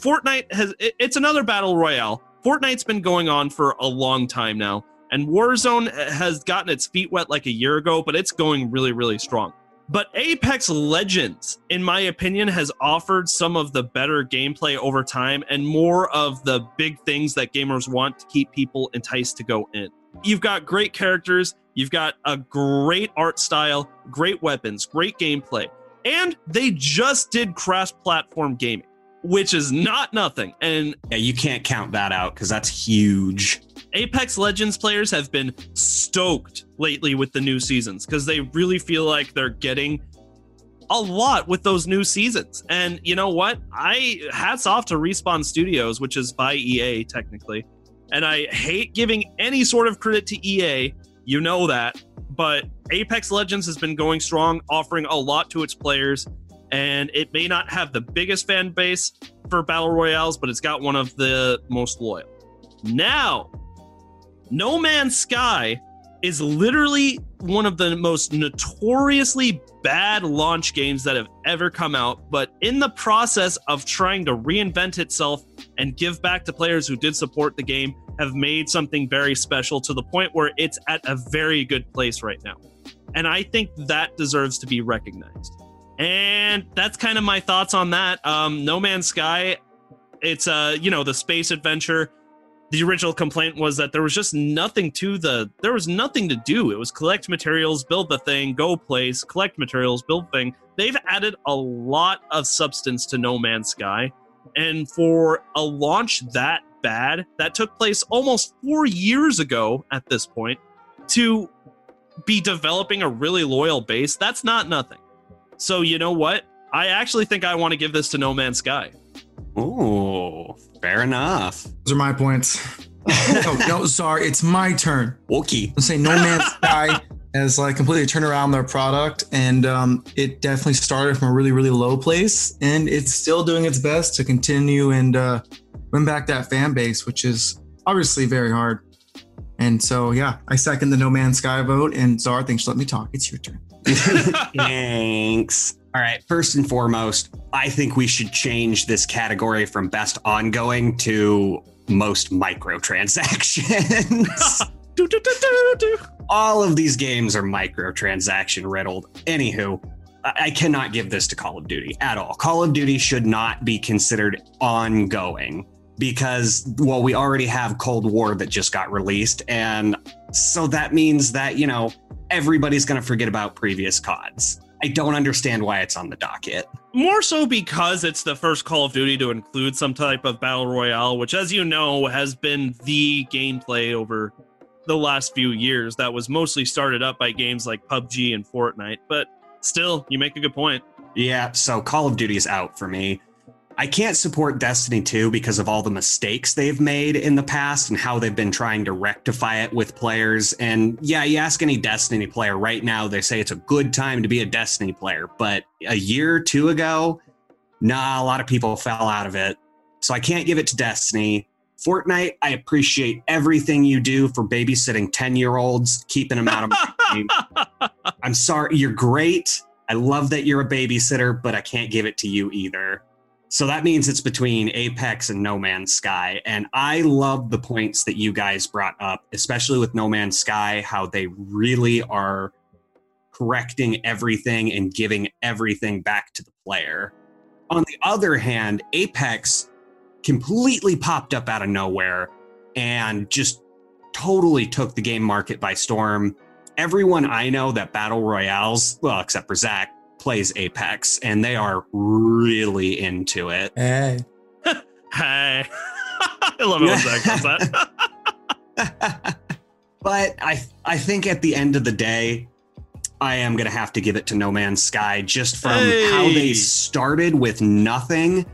Fortnite has. It's another battle royale. Fortnite's been going on for a long time now, and Warzone has gotten its feet wet like a year ago, but it's going really, really strong. But Apex Legends, in my opinion, has offered some of the better gameplay over time and more of the big things that gamers want to keep people enticed to go in. You've got great characters, you've got a great art style, great weapons, great gameplay, and they just did cross platform gaming, which is not nothing. And Yeah, you can't count that out because that's huge. Apex Legends players have been stoked lately with the new seasons because they really feel like they're getting a lot with those new seasons. And you know what? I hats off to Respawn Studios, which is by EA technically. And I hate giving any sort of credit to EA. You know that. But Apex Legends has been going strong, offering a lot to its players. And it may not have the biggest fan base for Battle Royales, but it's got one of the most loyal. Now, no Man's Sky is literally one of the most notoriously bad launch games that have ever come out, but in the process of trying to reinvent itself and give back to players who did support the game, have made something very special to the point where it's at a very good place right now. And I think that deserves to be recognized. And that's kind of my thoughts on that. Um, no Man's Sky, it's uh, you know, the space adventure the original complaint was that there was just nothing to the there was nothing to do. It was collect materials build the thing go place collect materials build thing. They've added a lot of substance to no man's sky. And for a launch that bad that took place almost four years ago at this point to be developing a really loyal base that's not nothing. So you know what? I actually think i want to give this to no man's sky Oh, fair enough. Those are my points. <laughs> oh, no, sorry, it's my turn. Wookie. I'm saying No Man's <laughs> Sky has like completely turned around their product, and um, it definitely started from a really, really low place, and it's still doing its best to continue and uh, win back that fan base, which is obviously very hard. And so, yeah, I second the No Man's Sky vote. And Zara, thanks for letting me talk. It's your turn. <laughs> Thanks. All right. First and foremost, I think we should change this category from best ongoing to most microtransactions. <laughs> Do, do, do, do, do. All of these games are microtransaction riddled. Anywho, I cannot give this to Call of Duty at all. Call of Duty should not be considered ongoing because, well, we already have Cold War that just got released. And so that means that, you know, everybody's going to forget about previous CODs. I don't understand why it's on the docket. More so because it's the first Call of Duty to include some type of battle royale, which, as you know, has been the gameplay over the last few years. That was mostly started up by games like PUBG and Fortnite. But still, you make a good point. Yeah, so Call of Duty is out for me. I can't support Destiny 2 because of all the mistakes they've made in the past and how they've been trying to rectify it with players. And yeah, you ask any Destiny player right now, they say it's a good time to be a Destiny player. But a year or two ago, nah, a lot of people fell out of it. So I can't give it to Destiny. Fortnite, I appreciate everything you do for babysitting 10 year olds, keeping them out of my <laughs> game. I'm sorry, you're great. I love that you're a babysitter, but I can't give it to you either. So that means it's between Apex and No Man's Sky. And I love the points that you guys brought up, especially with No Man's Sky, how they really are correcting everything and giving everything back to the player. On the other hand, Apex completely popped up out of nowhere and just totally took the game market by storm. Everyone I know that battle royales, well, except for Zach, plays Apex, and they are really into it. Hey. <laughs> Hey. <laughs> I love it when Zach does that. <laughs> but I I think at the end of the day, I am gonna have to give it to No Man's Sky just from how they started with nothing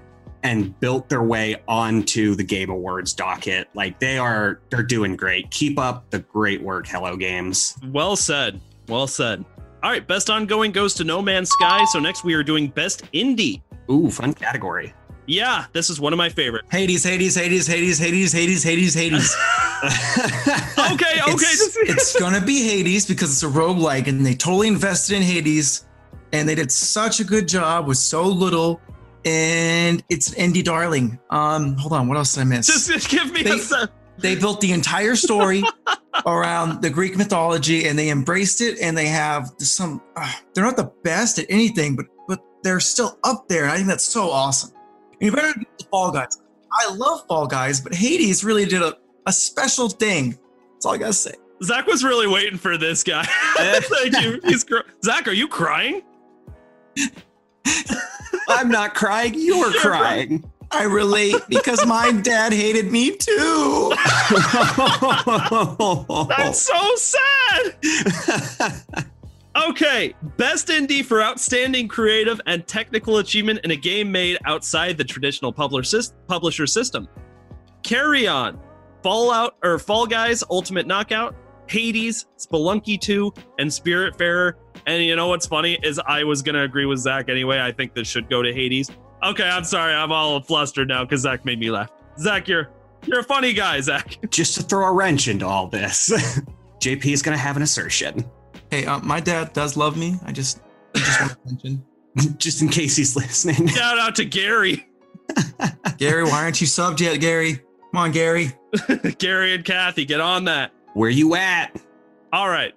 and built their way onto the Game Awards docket. Like they are they're doing great. Keep up the great work, Hello Games. well said. Well said. All right, best ongoing goes to No Man's Sky. So next we are doing best indie. Ooh, fun category. Yeah, this is one of my favorites. Hades, Hades, Hades, Hades, Hades, Hades, Hades, Hades. <laughs> <laughs> Okay, okay. It's, it's gonna be Hades because it's a roguelike and they totally invested in Hades and they did such a good job with so little and it's indie darling. Um, hold on, what else did I miss? just, give me They- a they built the entire story <laughs> around the Greek mythology and they embraced it and they have some uh, they're not the best at anything but but they're still up there and I think that's so awesome. And you better get the Fall Guys. I love Fall Guys, but Hades really did a, a special thing. That's all I gotta say. Zach was really waiting for this guy. <laughs> <laughs> Thank you. He's cr- Zach, are you crying? I'm not crying. You're You're crying. I relate because my <laughs> dad hated me too. That's so sad. Okay, best indie for outstanding creative and technical achievement in a game made outside the traditional publisher system. Carrion, Fallout or Fall Guys Ultimate Knockout, Hades, Spelunky 2, and Spiritfarer. And you know what's funny is I was gonna agree with Zach anyway. I think this should go to Hades. Okay, I'm sorry, I'm all flustered now because Zach made me laugh. Zach, you're you're a funny guy, Zach. <laughs> Just to throw a wrench into all this, <laughs> JP is going to have an assertion, Hey, uh, my dad does love me. I just, I just want to mention. <laughs> just in case he's listening. Shout out to Gary. Gary, why aren't you subbed yet, Gary? Come on, Gary. Gary and Kathy, get on that. Where you at? All right.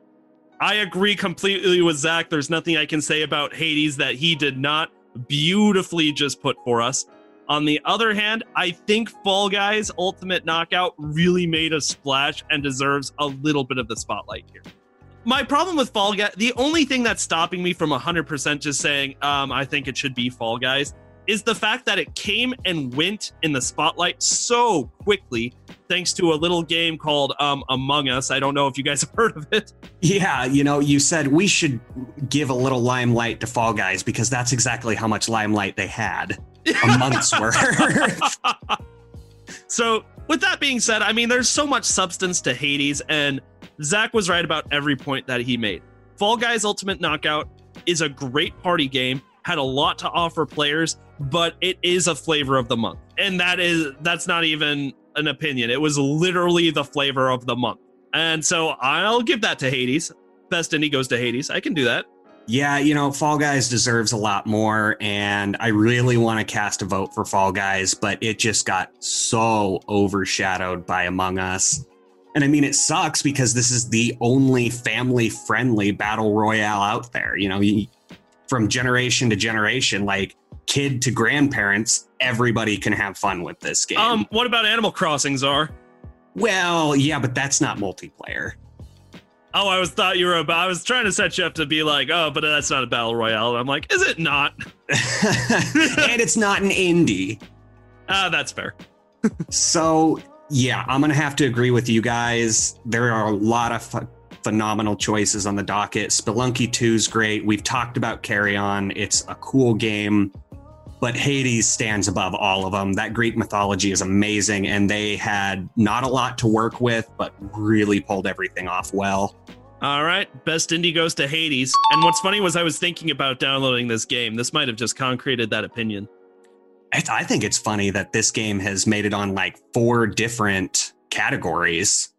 I agree completely with Zach. There's nothing I can say about Hades that he did not beautifully just put for us. On the other hand, I think Fall Guys Ultimate Knockout really made a splash and deserves a little bit of the spotlight here. My problem with Fall Guys, the only thing that's stopping me from 100% just saying, um, I think it should be Fall Guys, is the fact that it came and went in the spotlight so quickly thanks to a little game called um, Among Us. I don't know if you guys <laughs> have heard of it. Yeah, you know, you said we should give a little limelight to Fall Guys because that's exactly how much limelight they had. A month's worth. so, with that being said, I mean, there's so much substance to Hades, and Zach was right about every point that he made. Fall Guys Ultimate Knockout is a great party game, had a lot to offer players, but it is a flavor of the month. And that is that's not even an opinion. It was literally the flavor of the month. And so I'll give that to Hades. Best indie goes to Hades. I can do that. yeah, you know, Fall Guys deserves a lot more, and I really want to cast a vote for Fall Guys, but it just got so overshadowed by Among Us. And I mean, it sucks because this is the only family friendly battle royale out there. You know, you, from generation to generation, like kid to grandparents, everybody can have fun with this game. Um, what about Animal Crossing, Zar? well, yeah, but that's not multiplayer. Oh, I was thought you were about. I was trying to set you up to be like, oh, but that's not a battle royale. I'm like, is it not? <laughs> and it's not an indie. Ah, that's fair. So, yeah, I'm going to have to agree with you guys. There are a lot of ph- phenomenal choices on the docket. Spelunky 2 is great. We've talked about Carrion, it's a cool game, but Hades stands above all of them. That Greek mythology is amazing, and they had not a lot to work with, but really pulled everything off well. All right, best indie goes to Hades. And what's funny was I was thinking about downloading this game. This might have just concreted that opinion. I, I think it's funny that this game has made it on like four different categories.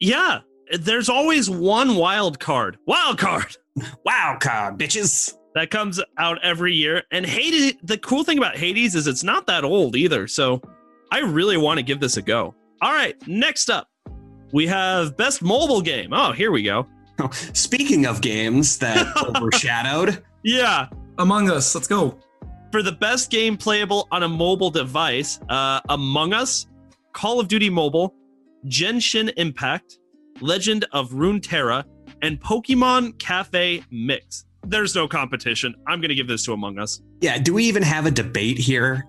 Yeah, there's always one wild card. Wild card. <laughs> Wow, card, bitches. that comes out every year. And Hades, the cool thing about Hades is it's not that old either. So I really want to give this a go. All right, next up, we have best mobile game. Oh, here we go. Speaking of games that <laughs> overshadowed, Yeah, Among Us, let's go. for the best game playable on a mobile device, uh, Among Us, Call of Duty Mobile, Genshin Impact, Legend of Runeterra, and Pokemon Cafe Mix. There's no competition. I'm going to give this to Among Us. yeah, do we even have a debate here?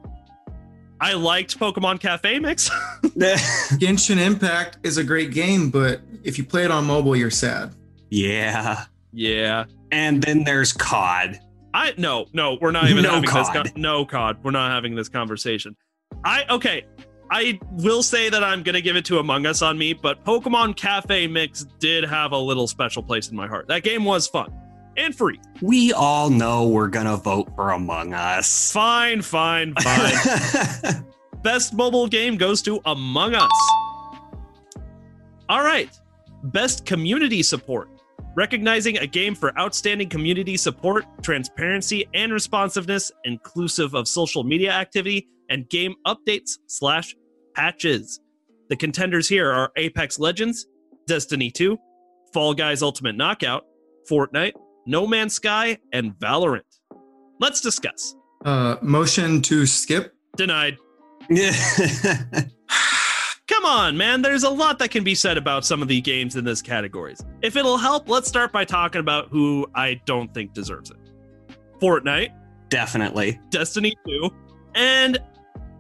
I liked Pokemon Cafe Mix. <laughs> <laughs> Genshin Impact is a great game, but if you play it on mobile, you're sad. yeah. yeah. And then there's COD. I no, no, we're not even No having this. COD. Con- no COD. We're not having this conversation. I okay. I will say that I'm gonna give it to Among Us on me, but Pokemon Cafe Mix did have a little special place in my heart. That game was fun. and free. We all know we're gonna vote for Among Us. Fine, fine, fine. <laughs> Best mobile game goes to Among Us. All right. Best community support. Recognizing a game for outstanding community support, transparency, and responsiveness, inclusive of social media activity and game updates slash patches. The contenders here are Apex Legends, Destiny 2, Fall Guys Ultimate Knockout, Fortnite, No Man's Sky, and Valorant. Let's discuss. Uh, motion to skip. Denied. <laughs> Come on, man. There's a lot that can be said about some of the games in this categories. If it'll help, let's start by talking about who I don't think deserves it. Fortnite, Definitely. Destiny 2, and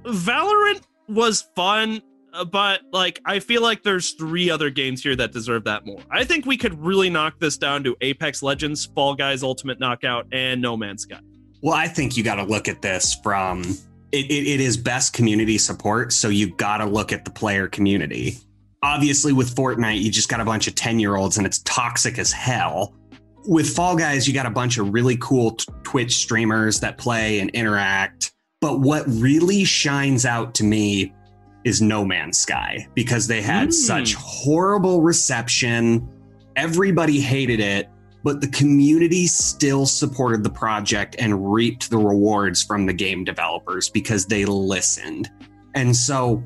Valorant was fun, uh, but like I feel like there's three other games here that deserve that more. I think we could really knock this down to Apex Legends, Fall Guys Ultimate Knockout, and No Man's Sky. Well, I think you got to look at this from it, it, it is best community support. So you got to look at the player community. Obviously, with Fortnite, you just got a bunch of 10 year olds and it's toxic as hell. With Fall Guys, you got a bunch of really cool t- Twitch streamers that play and interact. But what really shines out to me is No Man's Sky because they had Mm. such horrible reception. Everybody hated it but the community still supported the project and reaped the rewards from the game developers because they listened. And so,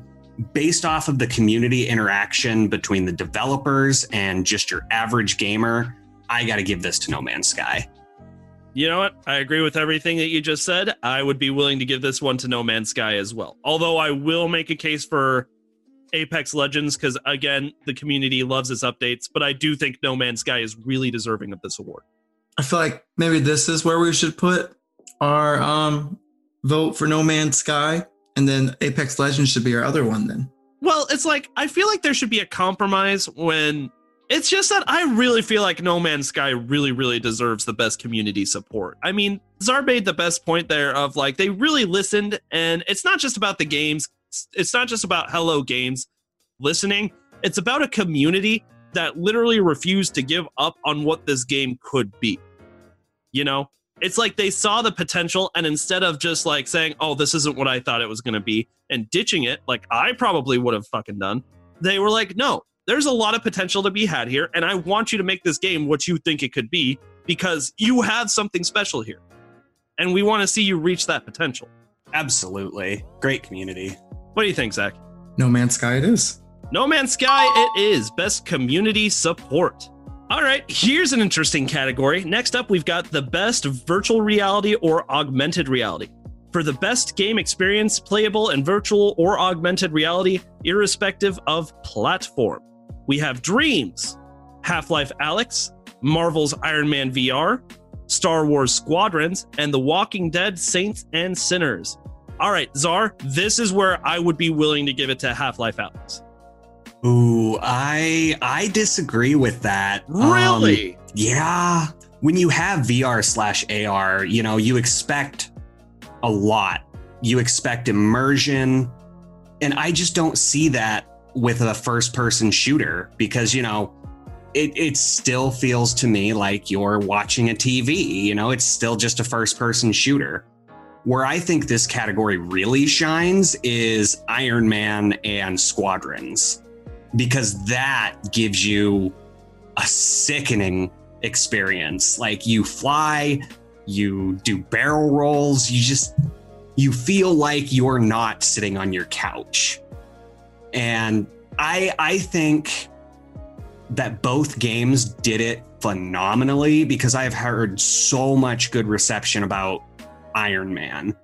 based off of the community interaction between the developers and just your average gamer, I got to give this to No Man's Sky. You know what? I agree with everything that you just said. I would be willing to give this one to No Man's Sky as well. Although I will make a case for Apex Legends because, again, the community loves its updates, but I do think No Man's Sky is really deserving of this award. I feel like maybe this is where we should put our um vote for No Man's Sky, and then Apex Legends should be our other one. Then Well, it's like, I feel like there should be a compromise when it's just that I really feel like No Man's Sky really, really deserves the best community support. I mean, Zar made the best point there of like, they really listened, and it's not just about the games, it's not just about Hello Games listening, it's about a community that literally refused to give up on what this game could be. You know? It's like they saw the potential, and instead of just like saying, oh, this isn't what I thought it was going to be, and ditching it, like I probably would have fucking done, they were like, no, there's a lot of potential to be had here, and I want you to make this game what you think it could be because you have something special here. And we want to see you reach that potential. Absolutely. Great community. What do you think, Zach? No Man's Sky it is. No Man's Sky, it is best community support. All right, here's an interesting category. Next up, we've got the best virtual reality or augmented reality. For the best game experience, playable in virtual or augmented reality, irrespective of platform, we have Dreams, Half Life Alyx, Marvel's Iron Man VR, Star Wars Squadrons, and The Walking Dead Saints and Sinners. All right, Zar, this is where I would be willing to give it to Half Life Alyx. Ooh, I I disagree with that. Um, Really? Yeah. When you have VR slash AR, you know, you expect a lot. You expect immersion. And I just don't see that with a first person shooter because, you know, it, it still feels to me like you're watching a TV. You know, it's still just a first person shooter. Where I think this category really shines is Iron Man and Squadrons because that gives you a sickening experience. Like you fly, you do barrel rolls, you just you feel like you're not sitting on your couch. And I I think that both games did it phenomenally because I've heard so much good reception about Iron Man.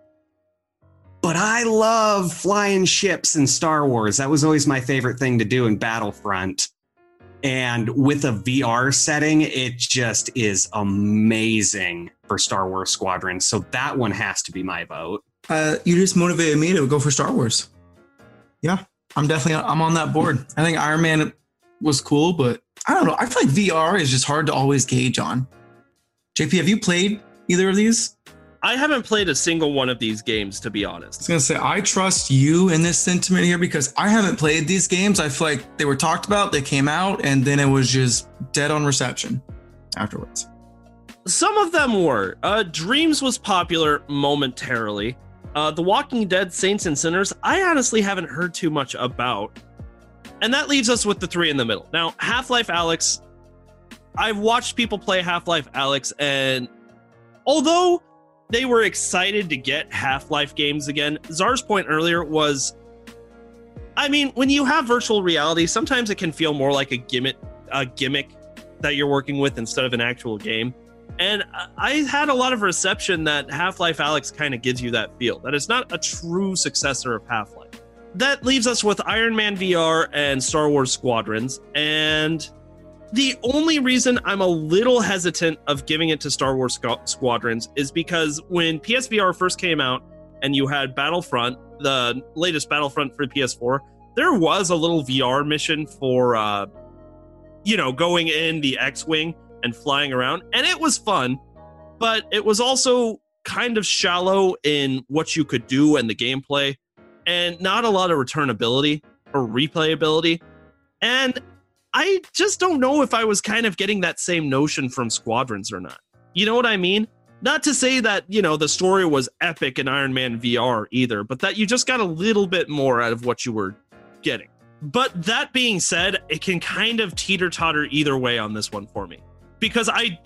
But I love flying ships in Star Wars. That was always my favorite thing to do in Battlefront. And with a VR setting, it just is amazing for Star Wars Squadron. So that one has to be my vote. Uh, you just motivated me to go for Star Wars. Yeah, I'm definitely I'm on that board. I think Iron Man was cool, but I don't know. I feel like VR is just hard to always gauge on. JP, have you played either of these? I haven't played a single one of these games, to be honest. I was gonna say I trust you in this sentiment here because I haven't played these games. I feel like they were talked about, they came out, and then it was just dead on reception afterwards. some of them were. Uh, Dreams was popular momentarily. Uh, the Walking Dead Saints and Sinners, I honestly haven't heard too much about. And that leaves us with the three in the middle. Now, Half Life Alyx, I've watched people play Half Life Alyx, and although they were excited to get Half Life games again, Zar's point earlier was I mean, when you have virtual reality, sometimes it can feel more like a gimmick, a gimmick that you're working with instead of an actual game. And I had a lot of reception that Half Life Alyx kind of gives you that feel, that it's not a true successor of Half Life. That leaves us with Iron Man VR and Star Wars Squadrons. And the only reason I'm a little hesitant of giving it to Star Wars Squadrons is because when PSVR first came out and you had Battlefront, the latest Battlefront for PS4, there was a little VR mission for, uh, you know, going in the X Wing and flying around. And it was fun, but it was also kind of shallow in what you could do and the gameplay, and not a lot of returnability or replayability. And I just don't know if I was kind of getting that same notion from Squadrons or not. You know what I mean? Not to say that, you know, the story was epic in Iron Man VR either, but that you just got a little bit more out of what you were getting. But that being said, it can kind of teeter totter either way on this one for me. Because I,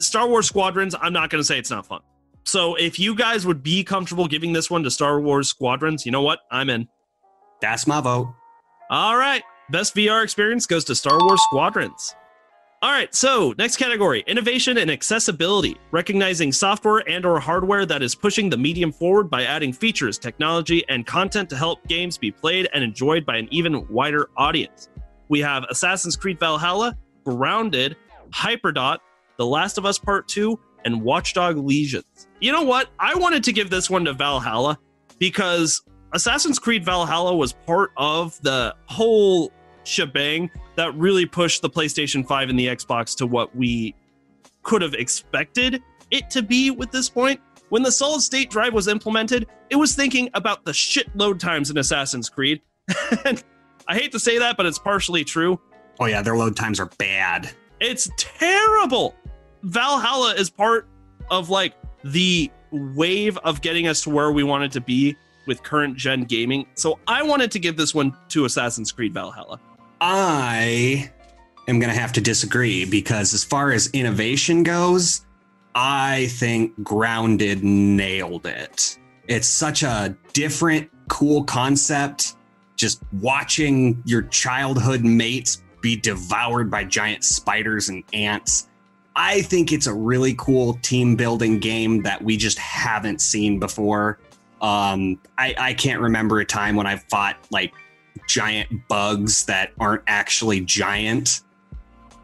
Star Wars Squadrons, I'm not going to say it's not fun. So if you guys would be comfortable giving this one to Star Wars Squadrons, you know what? I'm in. That's my vote. All right. Best VR experience goes to Star Wars Squadrons. All right, so next category, innovation and accessibility, recognizing software and or hardware that is pushing the medium forward by adding features, technology, and content to help games be played and enjoyed by an even wider audience. We have Assassin's Creed Valhalla, Grounded, Hyperdot, The Last of Us Part 2, and Watchdog Legions. You know what? I wanted to give this one to Valhalla because Assassin's Creed Valhalla was part of the whole shebang that really pushed the PlayStation 5 and the Xbox to what we could have expected it to be with this point. When the solid state drive was implemented, it was thinking about the shit load times in Assassin's Creed. <laughs> and I hate to say that, but it's partially true. Oh, yeah, their load times are bad. It's terrible. Valhalla is part of like the wave of getting us to where we wanted to be with current gen gaming. So I wanted to give this one to Assassin's Creed Valhalla. I am going to have to disagree because, as far as innovation goes, I think Grounded nailed it. It's such a different, cool concept. Just watching your childhood mates be devoured by giant spiders and ants. I think it's a really cool team building game that we just haven't seen before. Um, I, I can't remember a time when I've fought like giant bugs that aren't actually giant.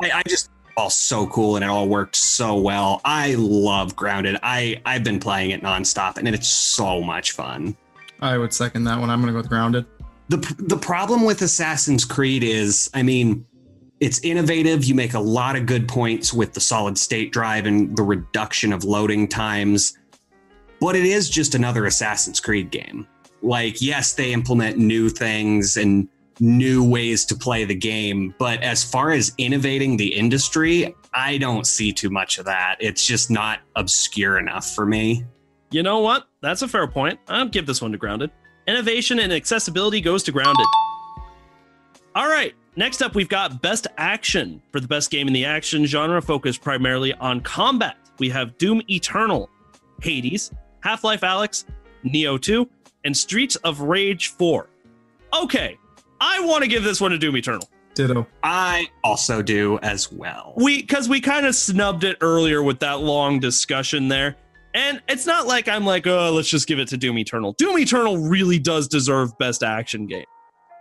I, I just all so cool and it all worked so well. I love Grounded. I I've been playing it nonstop and it's so much fun. I would second that one. I'm gonna go with Grounded. The the problem with Assassin's Creed is, I mean, it's innovative. You make a lot of good points with the solid state drive and the reduction of loading times, but it is just another Assassin's Creed game. Like yes they implement new things and new ways to play the game but as far as innovating the industry i don't see too much of that. It's just not obscure enough for me. You know what? That's a fair point. I'll give this one to grounded. Innovation and accessibility goes to grounded. All right next up we've got best action. For the best game in the action genre focused primarily on combat we have doom eternal hades half-life alyx Nioh 2 and Streets of Rage 4. Okay, I want to give this one to Doom Eternal. Ditto. I also do as well. We because we kind of snubbed it earlier with that long discussion there. And it's not like I'm like, oh, let's just give it to Doom Eternal. Doom Eternal really does deserve best action game.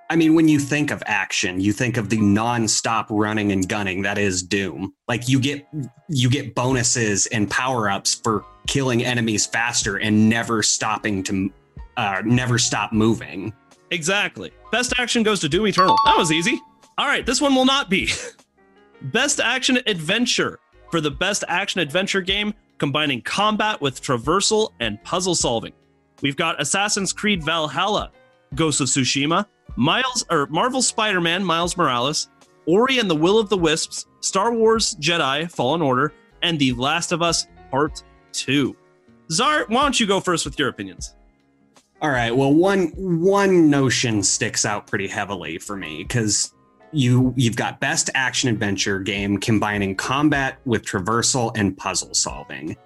I mean, when you think of action, you think of the non-stop running and gunning that is Doom. Like you get you get bonuses and power-ups for killing enemies faster and never stopping to uh, never stop moving. Exactly. Best action goes to Doom Eternal. That was easy. All right, this one will not be. <laughs> best action adventure for the best action adventure game combining combat with traversal and puzzle solving. We've got Assassin's Creed Valhalla, Ghost of Tsushima, Miles or Marvel Spider-Man Miles Morales, Ori and the Will of the Wisps, Star Wars Jedi Fallen Order, and The Last of Us Part 2. Zar, why don't you go first with your opinions? All right. Well, one one notion sticks out pretty heavily for me because you you've got best action adventure game combining combat with traversal and puzzle solving.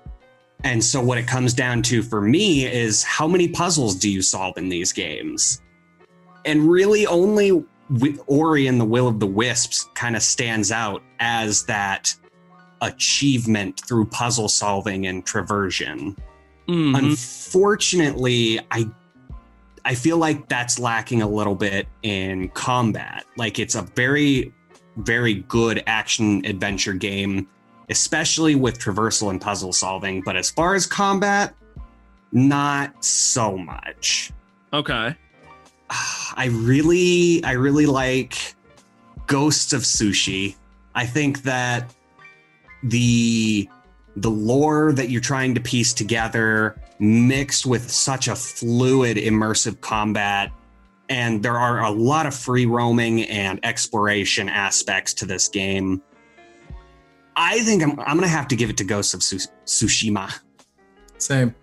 And so what it comes down to for me is how many puzzles do you solve in these games? And really only Ori and the Will of the Wisps kind of stands out as that achievement through puzzle solving and traversion. Mm-hmm. Unfortunately, I I feel like that's lacking a little bit in combat. Like it's a very very good action adventure game, especially with traversal and puzzle solving, but as far as combat, not so much. Okay. I really I really like Ghosts of Sushi. I think that the the lore that you're trying to piece together mixed with such a fluid immersive combat. And there are a lot of free roaming and exploration aspects to this game. I think i'm, I'm gonna have to give it to ghosts of Su- tsushima. Same.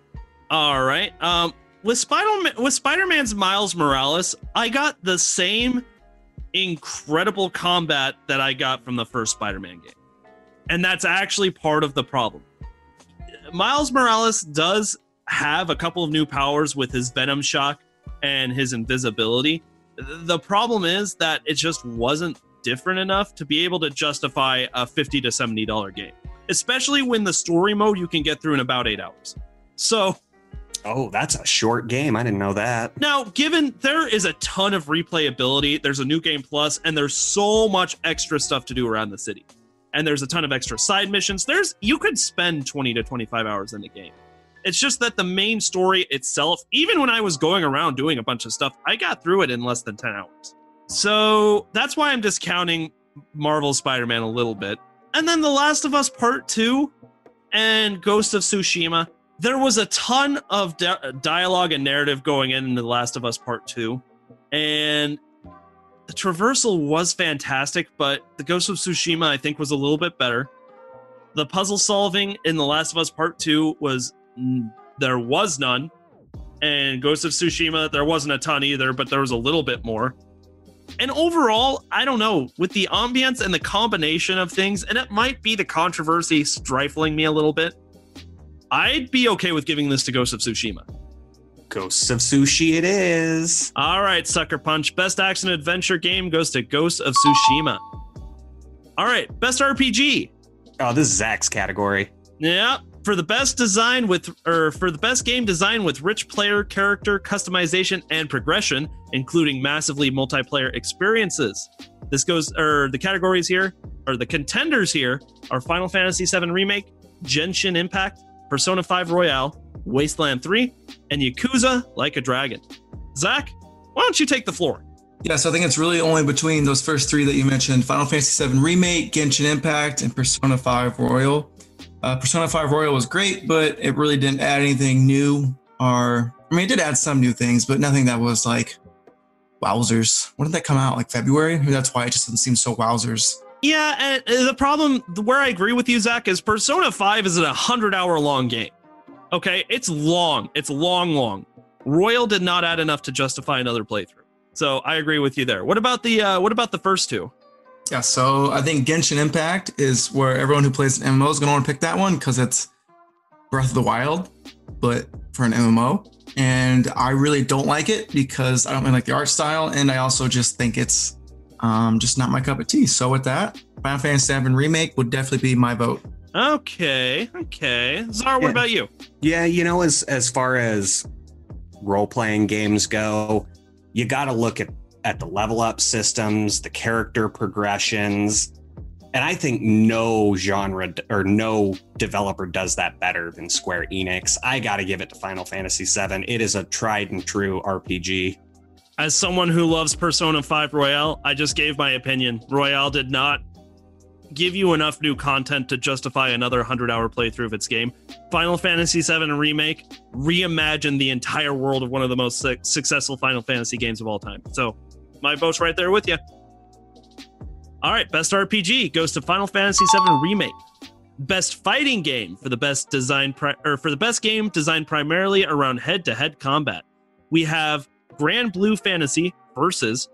All right um with spider with spider-man's miles morales i got the same incredible combat that i got from the first spider-man game and that's actually part of the problem. Miles Morales does have a couple of new powers with his Venom Shock and his invisibility. The problem is that it just wasn't different enough to be able to justify a 50 to 70 dollar game, especially when the story mode you can get through in about 8 hours. So, Oh, that's a short game. I didn't know that. Now, given there is a ton of replayability, there's a new game plus, and there's so much extra stuff to do around the city and there's a ton of extra side missions. There's you could spend 20 to 25 hours in the game. It's just that the main story itself, even when I was going around doing a bunch of stuff, I got through it in less than 10 hours. So that's why I'm discounting Marvel Spider-Man a little bit. And then The Last of Us Part 2 and Ghost of Tsushima, there was a ton of di- dialogue and narrative going in in The Last of Us Part 2. And the traversal was fantastic, but the Ghost of Tsushima I think was a little bit better. The puzzle solving in The Last of Us Part 2 was there was none. And Ghost of Tsushima there wasn't a ton either, but there was a little bit more. And overall, I don't know, with the ambience and the combination of things, and it might be the controversy strifling me a little bit, I'd be okay with giving this to Ghost of Tsushima. Ghosts of Sushi it is. All right, Sucker Punch. Best action adventure game goes to Ghosts of Tsushima. All right, best RPG. Oh, this is Zach's category. Yeah, for the best design with or for the best game design with rich player character customization and progression, including massively multiplayer experiences. This goes or the categories here or the contenders here are Final Fantasy VII Remake, Genshin Impact, Persona 5 Royal, Wasteland 3, and Yakuza Like a Dragon. Zach, why don't you take the floor? Yeah, so I think it's really only between those first three that you mentioned Final Fantasy VII Remake, Genshin Impact, and Persona 5 Royal. Uh, Persona 5 Royal was great, but it really didn't add anything new. Or, I mean, it did add some new things, but nothing that was like wowzers. When did that come out? Like February? Maybe that's why it just doesn't seem so wowzers. Yeah, and the problem where I agree with you, Zach, is Persona 5 is a 100 hour long game. Okay, it's long. It's long, long. Royal did not add enough to justify another playthrough. So I agree with you there. What about the uh, what about the first two? Yeah, so I think Genshin Impact is where everyone who plays an MMO is going to want to pick that one because it's Breath of the Wild, but for an MMO. And I really don't like it because I don't really like the art style, and I also just think it's um, just not my cup of tea. So with that, Final Fantasy VII Remake would definitely be my vote. Okay, okay. Zara, what Yeah. about you? Yeah, you know, as as far as role playing games go, you got to look at at the level up systems, the character progressions, and I think no genre or no developer does that better than Square Enix. I got to give it to Final Fantasy VII. It is a tried and true RPG. As someone who loves Persona 5 Royal, I just gave my opinion. Royal did not give you enough new content to justify another 100 hour playthrough of its game. Final Fantasy VII Remake reimagined the entire world of one of the most su- successful Final Fantasy games of all time. So, my vote's right there with you. All right, best RPG goes to Final Fantasy VII Remake. Best fighting game for the best design pri- or for the best game designed primarily around head-to-head combat. We have Granblue Fantasy versus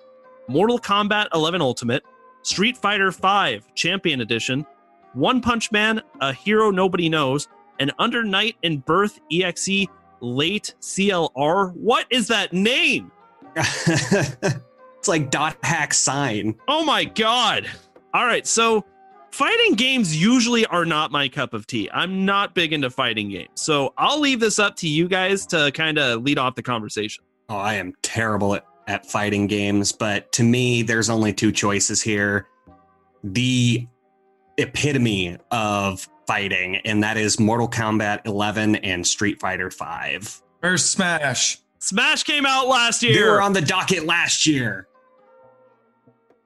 Mortal Kombat 11 Ultimate, Street Fighter 5 Champion Edition, One Punch Man, A Hero Nobody Knows, and Under Night In-Birth EXE Late CLR. What is that name? <laughs> it's like dot hack sign. Oh my god. All right, so fighting games usually are not my cup of tea. I'm not big into fighting games. So I'll leave this up to you guys to kind of lead off the conversation. Oh, I am terrible at, at fighting games, but to me, there's only two choices here. The epitome of fighting, and that is Mortal Kombat 11 and Street Fighter 5. Or Smash. Smash came out last year. They year. were on the docket last year.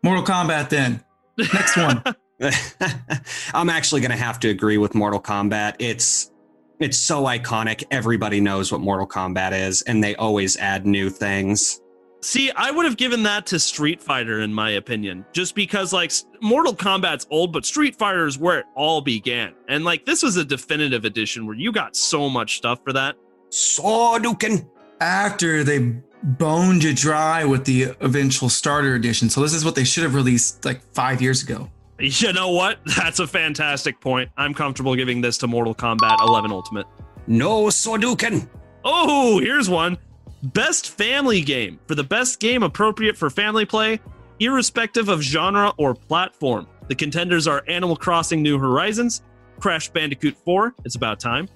Mortal Kombat then. Next one. <laughs> I'm actually going to have to agree with Mortal Kombat. It's it's so iconic. Everybody knows what Mortal Kombat is, and they always add new things. See, I would have given that to Street Fighter in my opinion, just because like Mortal Kombat's old, but Street Fighter is where it all began. And like this was a definitive edition where you got so much stuff for that. Sordouken. After they boned you dry with the eventual starter edition. So this is what they should have released like five years ago. You know what? <laughs> That's a fantastic point. I'm comfortable giving this to Mortal Kombat 11 Ultimate. No Sordouken. Oh, here's one. Best family game. For the best game appropriate for family play, irrespective of genre or platform. The contenders are Animal Crossing New Horizons, Crash Bandicoot 4, It's About Time,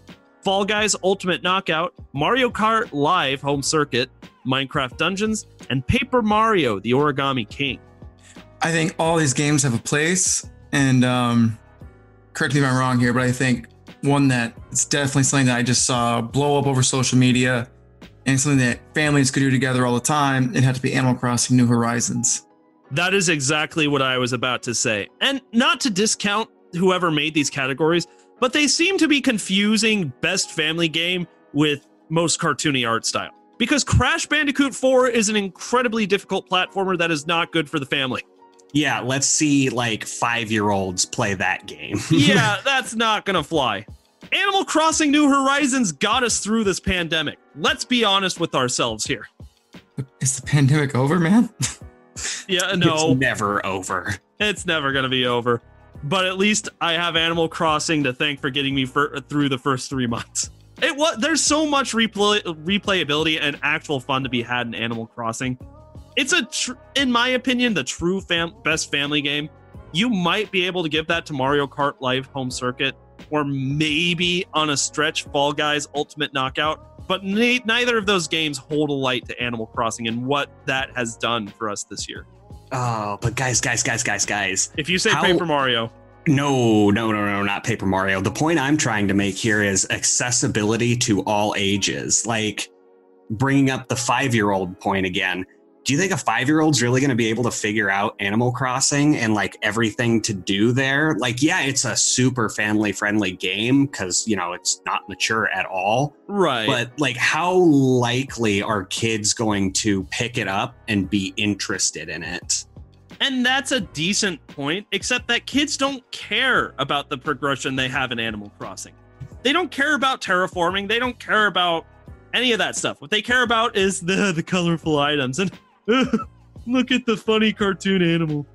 Fall Guys Ultimate Knockout, Mario Kart Live Home Circuit, Minecraft Dungeons, and Paper Mario The Origami King. I think all these games have a place, and um, correct me if I'm wrong here, but I think one that it's definitely something that I just saw blow up over social media, and something that families could do together all the time. It had to be Animal Crossing: New Horizons. That is exactly what I was about to say. And not to discount whoever made these categories, but they seem to be confusing best family game with most cartoony art style. Because Crash Bandicoot 4 is an incredibly difficult platformer that is not good for the family. Yeah, let's see like five year olds play that game. <laughs> Yeah, that's not gonna fly. Animal Crossing New Horizons got us through this pandemic. Let's be honest with ourselves here. Is the pandemic over, man? <laughs> Yeah, no. It's never over. It's never going to be over. But at least I have Animal Crossing to thank for getting me for, through the first three <laughs> months. It was there's so much replay, replayability and actual fun to be had in Animal Crossing. It's a, tr- in my opinion, the true fam- best family game. You might be able to give that to Mario Kart Live Home Circuit, or maybe on a stretch, Fall Guys Ultimate Knockout. But ne- neither of those games hold a light to Animal Crossing and what that has done for us this year. Oh, but guys, guys, guys, guys, guys. If you say How- Paper Mario, No, no, no, no, not Paper Mario. The point I'm trying to make here is accessibility to all ages. Like bringing up the five year old point again. Do you think a five year old's really going to be able to figure out Animal Crossing and like everything to do there? Like, yeah, it's a super family friendly game because, you know, it's not mature at all. right? But like, how likely are kids going to pick it up and be interested in it? And that's a decent point, except that kids don't care about the progression they have in Animal Crossing. They don't care about terraforming. They don't care about any of that stuff. What they care about is the the colorful items and <laughs> look at the funny cartoon animal.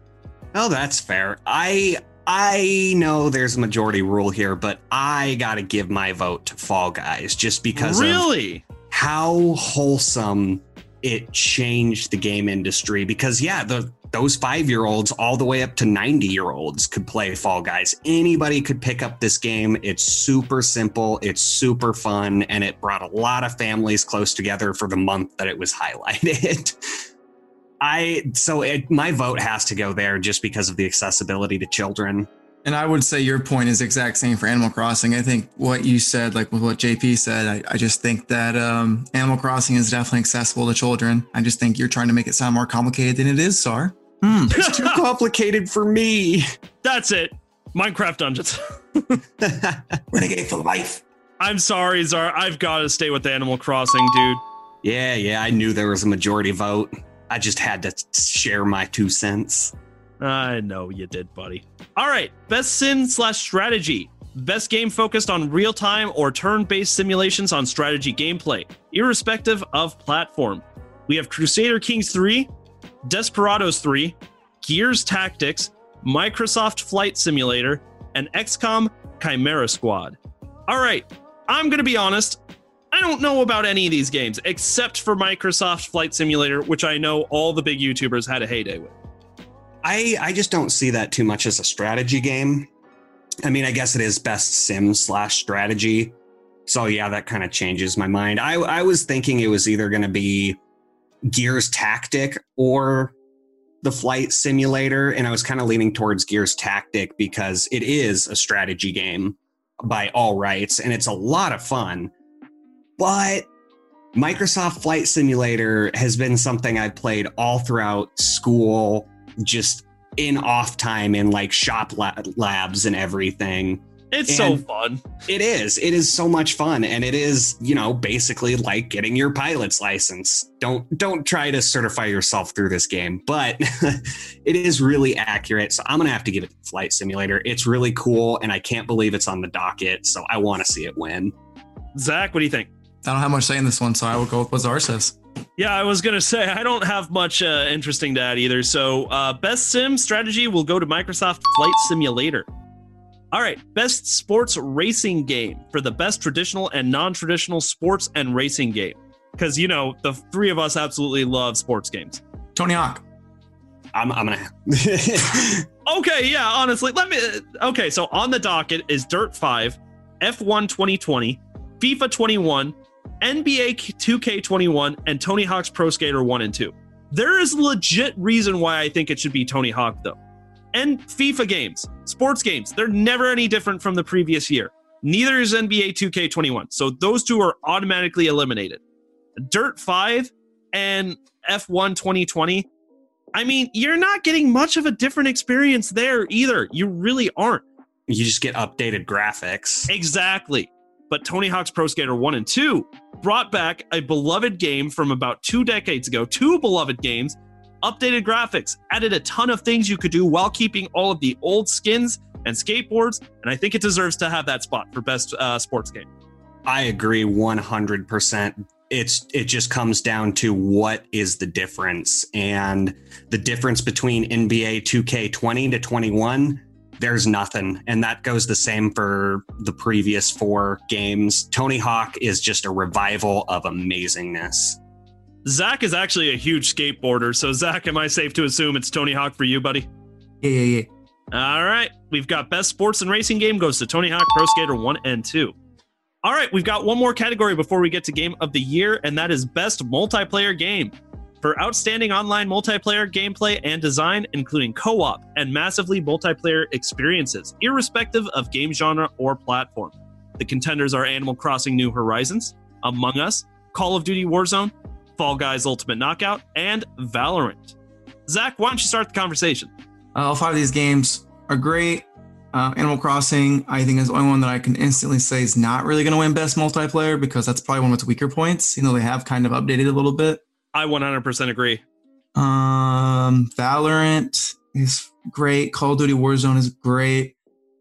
Oh, that's fair. I I know there's a majority rule here, but I gotta give my vote to Fall Guys just because of really? how wholesome it changed the game industry. Because yeah, the those five year olds all the way up to 90 year olds could play Fall Guys. Anybody could pick up this game. It's super simple, it's super fun, and it brought a lot of families close together for the month that it was highlighted. <laughs> I so it, my vote has to go there just because of the accessibility to children. And I would say your point is exact same for Animal Crossing. I think what you said, like with what JP said, I, I just think that um, Animal Crossing is definitely accessible to children. I just think you're trying to make it sound more complicated than it is, Zar. Hmm. It's too <laughs> complicated for me. That's it. Minecraft Dungeons. <laughs> Renegade for life. I'm sorry, Zar. I've got to stay with Animal Crossing, dude. yeah, yeah, I knew there was a majority vote. I just had to share my two cents. I know you did, buddy. All right, best sim slash strategy. Best game focused on real time or turn based simulations on strategy gameplay, irrespective of platform. We have Crusader Kings 3, Desperados 3, Gears Tactics, Microsoft Flight Simulator, and XCOM Chimera Squad. All right, I'm going to be honest. I don't know about any of these games except for Microsoft Flight Simulator, which I know all the big YouTubers had a heyday with. I I just don't see that too much as a strategy game. I mean, I guess it is best sim slash strategy. So yeah, that kind of changes my mind. I I was thinking it was either going to be Gears Tactic or the flight simulator, and I was kind of leaning towards Gears Tactic because it is a strategy game by all rights, and it's a lot of fun. But Microsoft Flight Simulator has been something I've played all throughout school, just in off time in like shop la- labs and everything. It's And- so fun. It is. It is so much fun and it is, you know, basically like getting your pilot's license. Don't don't try to certify yourself through this game, but <laughs> it is really accurate. So I'm going to have to give it Flight Simulator. It's really cool and I can't believe it's on the docket, so I want to see it win. Zach, what do you think? I don't have much say in this one, so I will go with what Zar says. Yeah, I was gonna <laughs> say I don't have much uh, interesting to add either. So, uh, best sim strategy will go to Microsoft Flight Simulator. All right, best sports racing game for the best traditional and non-traditional sports and racing game. Because you know the three of us absolutely love sports games. Tony Hawk. I'm I'm going <laughs> to <laughs> Okay, yeah, honestly, let me. Okay, so on the docket is Dirt 5, F1 2020, FIFA 21, NBA 2K21, and Tony Hawk's Pro Skater 1 and 2. There is legit reason why I think it should be Tony Hawk, though. And FIFA games, sports games, they're never any different from the previous year. Neither is NBA 2K21. So those two are automatically eliminated. Dirt 5 and F1 2020 I mean, you're not getting much of a different experience there either. You really aren't. you just get updated graphics. Exactly. But Tony Hawk's Pro Skater 1 and 2 brought back a beloved game from about two decades ago, two beloved games, updated graphics, added a ton of things you could do while keeping all of the old skins and skateboards. And I think it deserves to have that spot for best uh, sports game. I agree 100%. It's it just comes down to what is the difference and the difference between NBA 2K20 to 21 there's nothing and that goes the same for the previous four games. Tony Hawk is just a revival of amazingness. Zach is actually a huge skateboarder. So, Zach, am I safe to assume it's Tony Hawk for you, buddy? Yeah, yeah, yeah. All right. We've got best sports and racing game goes to Tony Hawk Pro Skater 1 and 2. All right, we've got one more category before we get to game of the year, and that is best multiplayer game. For outstanding online multiplayer gameplay and design, including co op and massively multiplayer experiences, irrespective of game genre or platform. The contenders are Animal Crossing New Horizons, Among Us, Call of Duty Warzone, Fall Guys Ultimate Knockout, and Valorant. Zach, why don't you start the conversation? Uh, all five of these games are great. Uh, Animal Crossing, I think, is the only one that I can instantly say is not really going to win best multiplayer because that's probably one of its weaker points. You know, they have kind of updated a little bit. I 100% agree. Um, Valorant is great. Call of Duty Warzone is great,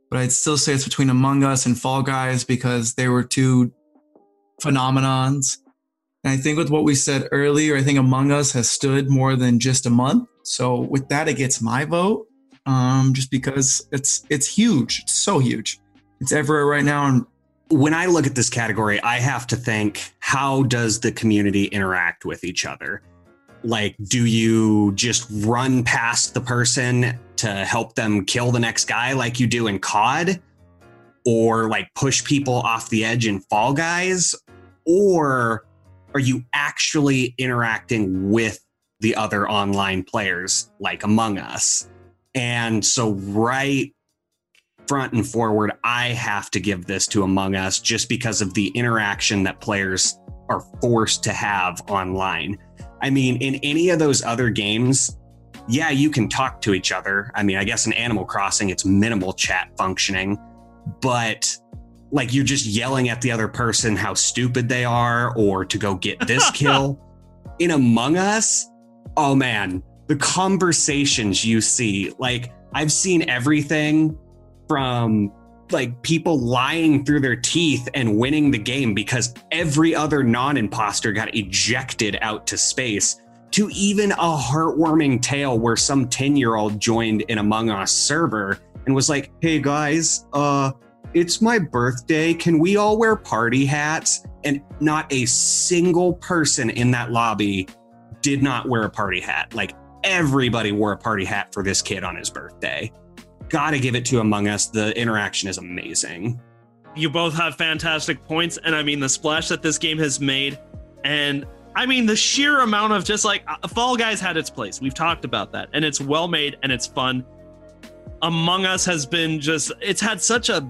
but I'd still say it's between Among Us and Fall Guys because they were two phenomenons. And I think with what we said earlier, I think Among Us has stood more than just a month. So with that, it gets my vote. Um, just because it's it's huge. It's so huge. It's everywhere right now, and when I look at this category, I have to think how does the community interact with each other? Like, do you just run past the person to help them kill the next guy like you do in COD? Or like push people off the edge in Fall Guys? Or are you actually interacting with the other online players like Among Us? And so, right front and forward, I have to give this to Among Us just because of the interaction that players are forced to have online. I mean, in any of those other games, yeah, you can talk to each other. I mean, I guess in Animal Crossing, it's minimal chat functioning, but like you're just yelling at the other person how stupid they are or to go get this <laughs> kill. In Among Us, oh man, the conversations you see, like I've seen everything from like people lying through their teeth and winning the game because every other non-imposter got ejected out to space to even a heartwarming tale where some 10-year-old joined an Among Us server and was like, "Hey guys, uh it's my birthday. Can we all wear party hats?" And not a single person in that lobby did not wear a party hat. Like everybody wore a party hat for this kid on his birthday. Gotta give it to Among Us. The interaction is amazing. You both have fantastic points, and I mean the splash that this game has made, and I mean the sheer amount of just like uh, Fall Guys had its place. We've talked about that, and it's well made and it's fun. Among Us has been just it's had such a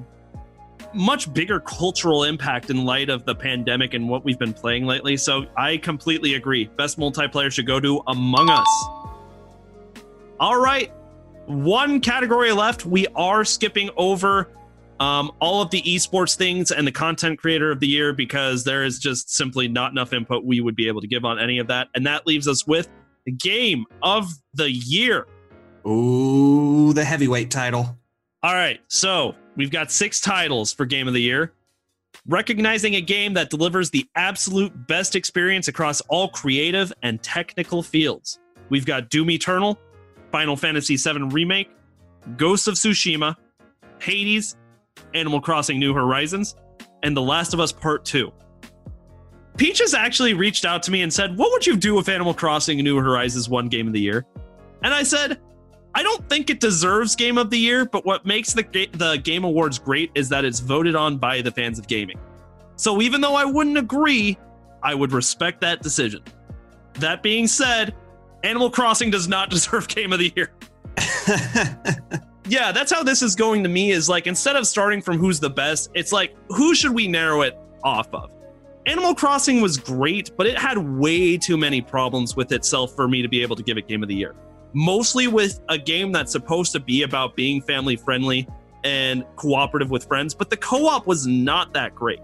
much bigger cultural impact in light of the pandemic and what we've been playing lately. So I completely agree. Best multiplayer should go to Among Us. All right, one category left. We are skipping over um, all of the esports things and the content creator of the year because there is just simply not enough input we would be able to give on any of that. And that leaves us with the game of the year. Ooh, the heavyweight title. All right, so we've got six titles for game of the year. Recognizing a game that delivers the absolute best experience across all creative and technical fields. We've got Doom Eternal, Final Fantasy VII Remake, Ghost of Tsushima, Hades, Animal Crossing New Horizons, and The Last of Us Part 2. Peaches actually reached out to me and said, What would you do if Animal Crossing New Horizons won Game of the Year? And I said, I don't think it deserves Game of the Year, but what makes the, the Game Awards great is that it's voted on by the fans of gaming. So even though I wouldn't agree, I would respect that decision. That being said, Animal Crossing does not <laughs> deserve Game of the Year. yeah, that's how this is going to me is like instead of starting from who's the best, it's like who should we narrow it off of? Animal Crossing was great, but it had way too many problems with itself for me to be able to give it Game of the Year. Mostly with a game that's supposed to be about being family friendly and cooperative with friends, but the co op was not that great.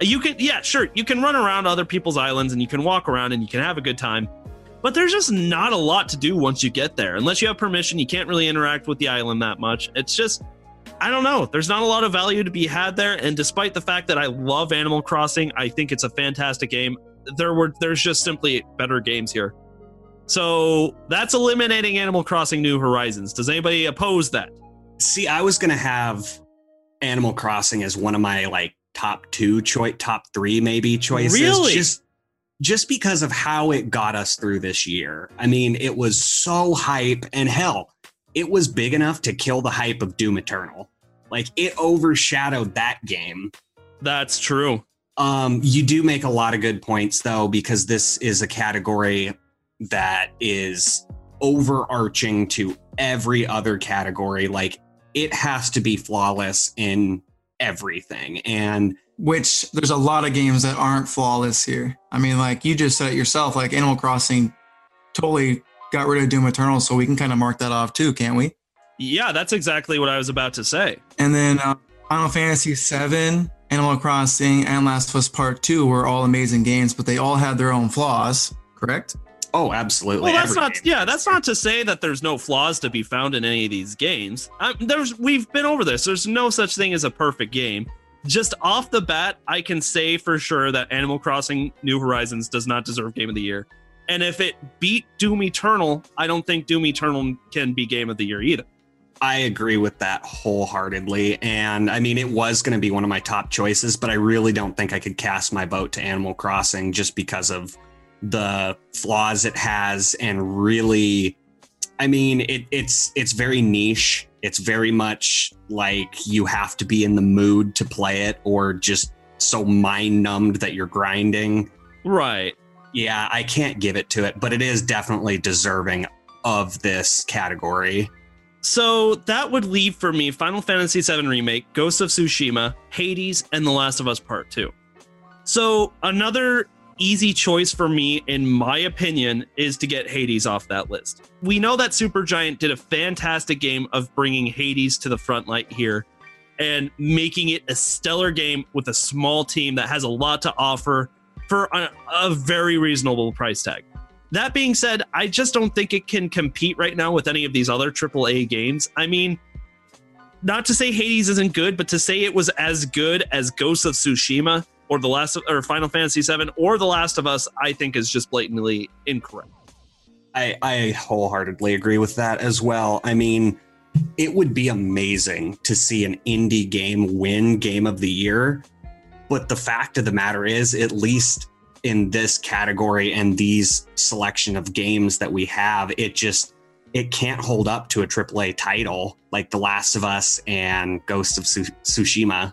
You can, yeah, sure, you can run around other people's islands and you can walk around and you can have a good time, but there's just not a lot to do once you get there. Unless you have permission, you can't really interact with the island that much. It's just, I don't know. There's not a lot of value to be had there. And despite the fact that I love Animal Crossing, I think it's a fantastic game. There were there's just simply better games here. So that's eliminating Animal Crossing New Horizons. Does anybody oppose that? See, I was gonna have Animal Crossing as one of my like top two choice, top three maybe choices. Really? Just just because of how it got us through this year. I mean, it was so hype, and hell, it was big enough to kill the hype of Doom Eternal. Like it overshadowed that game. That's true. Um, you do make a lot of good points though, because this is a category that is overarching to every other category. Like it has to be flawless in everything. And which there's a lot of games that aren't flawless here. I mean, like you just said it yourself, like Animal Crossing totally got rid of Doom Eternal, so we can kind of mark that off too, can't we? Yeah, that's exactly what I was about to say. And then uh, Final Fantasy VII, Animal Crossing, and Last of Us Part Two were all amazing games, but they all had their own flaws. Correct? Oh, absolutely. Well, that's Every not. game. Yeah, that's not to say that there's no flaws to be found in any of these games. Um, there's. We've been over this. There's no such thing as a perfect game. Just off the bat, I can say for sure that Animal Crossing New Horizons does not deserve Game of the Year. And if it beat Doom Eternal, I don't think Doom Eternal can be Game of the Year either. I agree with that wholeheartedly. And I mean, it was going to be one of my top choices, but I really don't think I could cast my vote to Animal Crossing just because of the flaws it has and really I mean, it, it's it's very niche. It's very much like you have to be in the mood to play it, or just so mind numbed that you're grinding. Right. Yeah, I can't give it to it, but it is definitely deserving of this category. So that would leave for me Final Fantasy VII Remake, Ghost of Tsushima, Hades, and The Last of Us Part 2. So another easy choice for me, in my opinion, is to get Hades off that list. We know that Supergiant did a fantastic game of bringing Hades to the front light here and making it a stellar game with a small team that has a lot to offer for a, a very reasonable price tag. That being said, I just don't think it can compete right now with any of these other AAA games. I mean, not to say Hades isn't good, but to say it was as good as Ghost of Tsushima or the last or Final Fantasy VII or The Last of Us, I think is just blatantly incorrect. I, I wholeheartedly agree with that as well. I mean, it would be amazing to see an indie game win Game of the Year. But the fact of the matter is, at least in this category and these selection of games that we have, it just it can't hold up to a AAA title like The Last of Us and Ghost of Tsushima.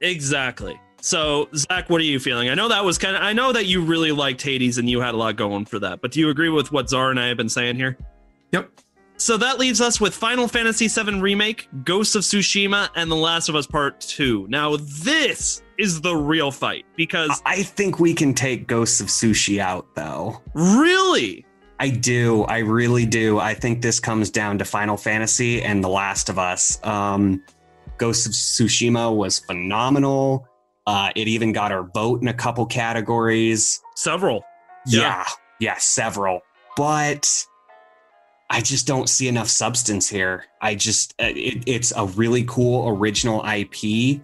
Exactly. So, Zach, what are you feeling? I know that was kind of, I know that you really liked Hades and you had a lot going for that, but do you agree with what Zar and I have been saying here? Yep. So that leaves us with Final Fantasy VII Remake, Ghost of Tsushima, and The Last of Us Part 2. Now, this is the real fight because. I think we can take Ghosts of Sushi out, though. Really? I do. I really do. I think this comes down to Final Fantasy and The Last of Us. Um, Ghost of Tsushima was phenomenal. Uh, it even got our vote in a couple categories. Several. Yeah. yeah, yeah, several. But I just don't see enough substance here. I just, uh, it, it's a really cool original IP,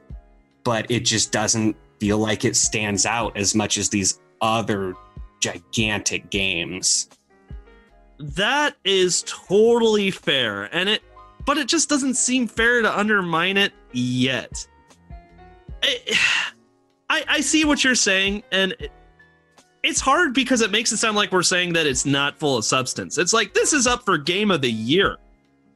but it just doesn't feel like it stands out as much as these other gigantic games. That is totally fair. And it, but it just doesn't seem fair to undermine it yet. It, I, I see what you're saying, and it, it's hard because it makes it sound like we're saying that it's not full of substance. It's like this is up for game of the year.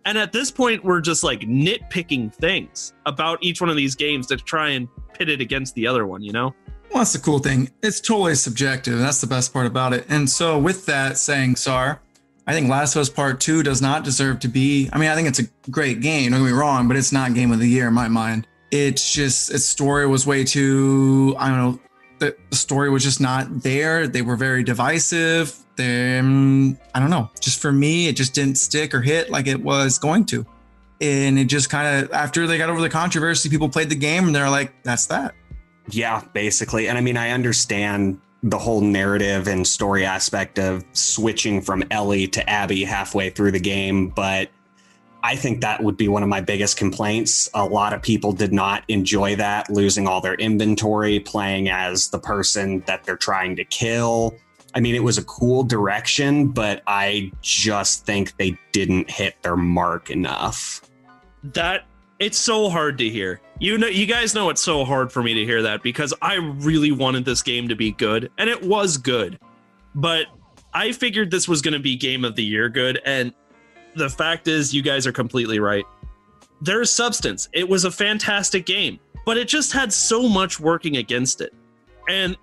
And at this point, we're just like nitpicking things about each one of these games to try and pit it against the other one, you know? Well, that's the cool thing. It's totally subjective. That's the best part about it. And so, with that saying, Zar, I think Last of Us Part 2 does not deserve to be. I mean, I think it's a great game, don't get me wrong, but it's not game of the year in my mind. It's just, its story was way too, I don't know, the story was just not there. They were very divisive. Then I don't know. Just for me, it just didn't stick or hit like it was going to. And it just kind of after they got over the controversy, people played the game and they're like, "That's that." Yeah, basically. And I mean, I understand the whole narrative and story aspect of switching from Ellie to Abby halfway through the game, but I think that would be one of my biggest complaints. A lot of people did not enjoy that, losing all their inventory, playing as the person that they're trying to kill. I mean, it was a cool direction, but I just think they didn't hit their mark enough. That it's so hard to hear. You know, you guys know it's so hard for me to hear that because I really wanted this game to be good, and it was good. But I figured this was going to be game of the year good, and the fact is, you guys are completely right. There's substance. It was a fantastic game, but it just had so much working against it. And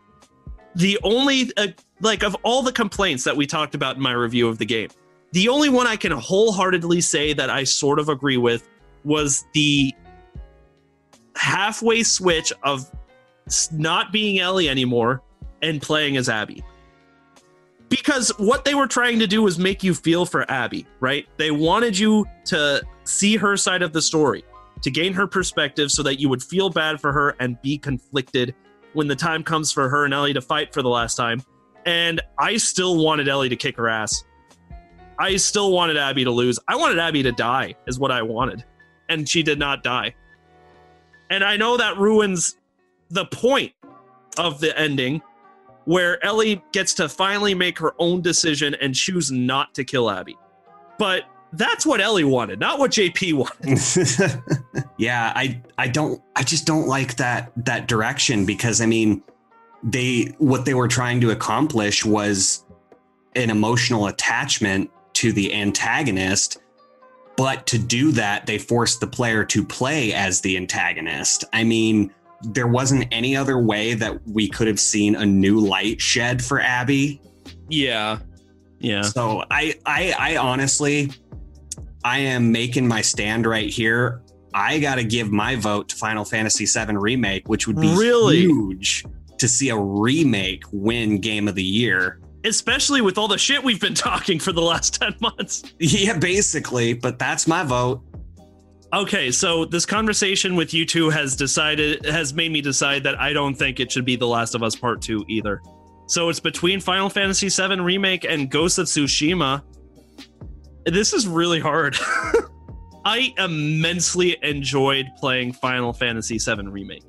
the only, uh, like, of all the complaints that we talked about in my review of the game, the only one I can wholeheartedly say that I sort of agree with was the halfway switch of not being Ellie anymore and playing as Abby because what they were trying to do was make you feel for Abby, right? They wanted you to see her side of the story, to gain her perspective so that you would feel bad for her and be conflicted when the time comes for her and Ellie to fight for the last time. And I still wanted Ellie to kick her ass. I still wanted Abby to lose. I wanted Abby to die, is what I wanted. And she did not die. And I know that ruins the point of the ending where Ellie gets to finally make her own decision and choose not to kill Abby. But that's what Ellie wanted, not what JP wanted. <laughs> <laughs> yeah, I I don't I just don't like that that direction because I mean they what they were trying to accomplish was an emotional attachment to the antagonist but to do that they forced the player to play as the antagonist. I mean, there wasn't any other way that we could have seen a new light shed for Abby. Yeah. Yeah. So I I I honestly I am making my stand right here. I got to give my vote to Final Fantasy VII Remake, which would be really huge to see a remake win Game of the Year. Especially with all the shit we've been <laughs> talking for the last 10 months. Yeah, basically. But that's my vote. Okay, so this conversation with you two has decided has made me decide that I don't think it should be The Last of Us Part 2 either. So it's between Final Fantasy VII Remake and Ghost of Tsushima. This is really hard. <laughs> I immensely enjoyed playing Final Fantasy VII Remake.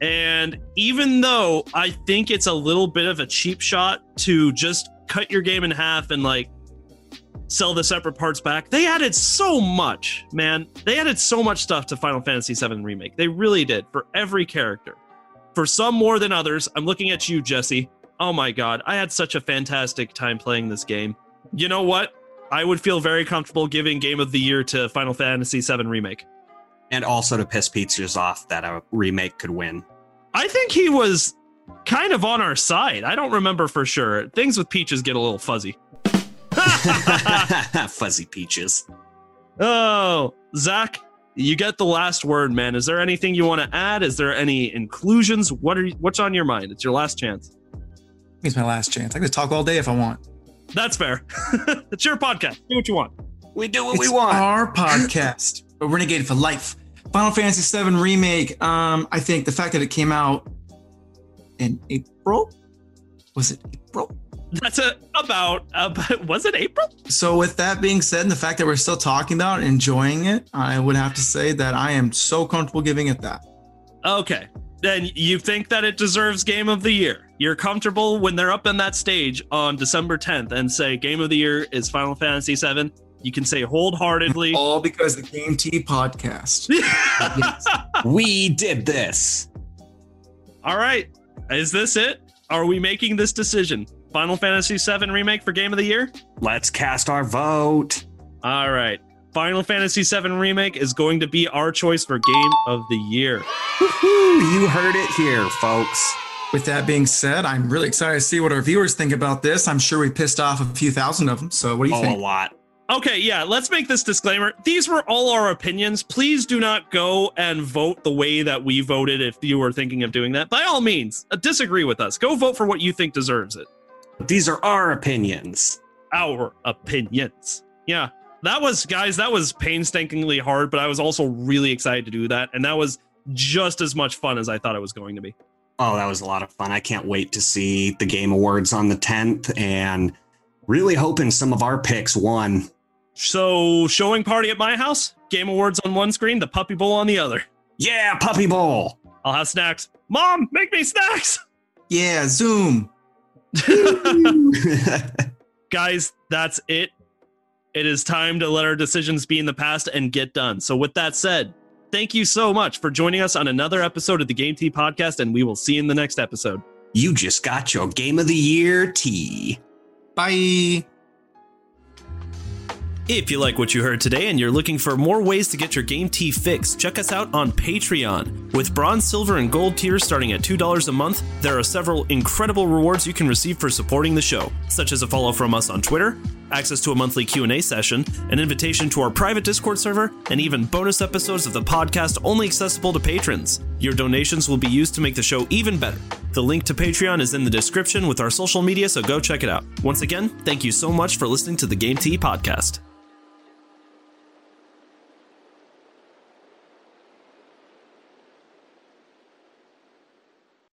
And even though I think it's a little bit of a cheap shot to just cut your game in half and like sell the separate parts back, they added so much, man. They added so much stuff to Final Fantasy VII Remake. They really did for every character. For some more than others. I'm looking at you, Jesse. Oh my god, I had such a fantastic time playing this game. You know what? I would feel very comfortable giving Game of the Year to Final Fantasy VII Remake. And also to piss Peaches off that a remake could win. I think he was kind of on our side. I don't remember for sure. Things with Peaches get a little fuzzy. <laughs> Fuzzy Peaches. Oh, Zach, you get the last word, man. Is there anything you want to add? Is there any inclusions? What are you, what's on your mind? It's your last chance. It's my last chance. I can talk all day if I want. That's fair. <laughs> it's your podcast. Do what you want. We do what it's we want. Our podcast, <laughs> a Renegade for Life. Final Fantasy VII Remake. Um, I think the fact that it came out in April was it April? That's a about. Uh, was it April? So, with that being said, and the fact that we're still talking about it, enjoying it, I would have to say that I am so comfortable giving it that. Okay, then you think that it deserves Game of the Year. You're comfortable when they're up in that stage on December 10th and say Game of the Year is Final Fantasy VII. You can say wholeheartedly. <laughs> All because the Game Tea podcast. yes. <laughs> We did this. All right. Is this it? Are we making this decision? Final Fantasy VII Remake for Game of the Year? Let's cast our vote. All right. Final Fantasy VII Remake is going to be our choice for Game of the Year. Woo-hoo, you heard it here, folks. With that being said, I'm really excited to see what our viewers think about this. I'm sure we pissed off a few thousand of them. So, what do you oh, think? A lot. Okay, yeah, let's make this disclaimer. These were all our opinions. Please do not go and vote the way that we voted if you were thinking of doing that. By all means, uh, disagree with us. Go vote for what you think deserves it. These are our opinions. Our opinions. Yeah. That was, guys, that was painstakingly hard, but I was also really excited to do that. And that was just as much fun as I thought it was going to be. Oh, that was a lot of fun. I can't wait to see the Game Awards on the 10th and really hoping some of our picks won. So, showing party at my house, Game Awards on one screen, the Puppy Bowl on the other. Yeah, Puppy Bowl. I'll have snacks. Mom, make me snacks. Yeah, Zoom. <laughs> Guys, that's it. It is time to let our decisions be in the past and get done. So, with that said, thank you so much for joining us on another episode of the Game Tea podcast, and we will see you in the next episode. You just got your Game of the Year tea. Bye. If you like what you heard today and you're looking for more ways to get your game tea fix, check us out on Patreon. With bronze, silver, and gold tiers starting at $2 a month, there are several incredible rewards you can receive for supporting the show, such as a follow from us on Twitter, access to a monthly Q&A session, an invitation to our private Discord server, and even bonus episodes of the podcast only accessible to patrons. Your donations will be used to make the show even better. The link to Patreon is in the description with our social media, so go check it out. Once again, thank you so much for listening to the Game Tea podcast.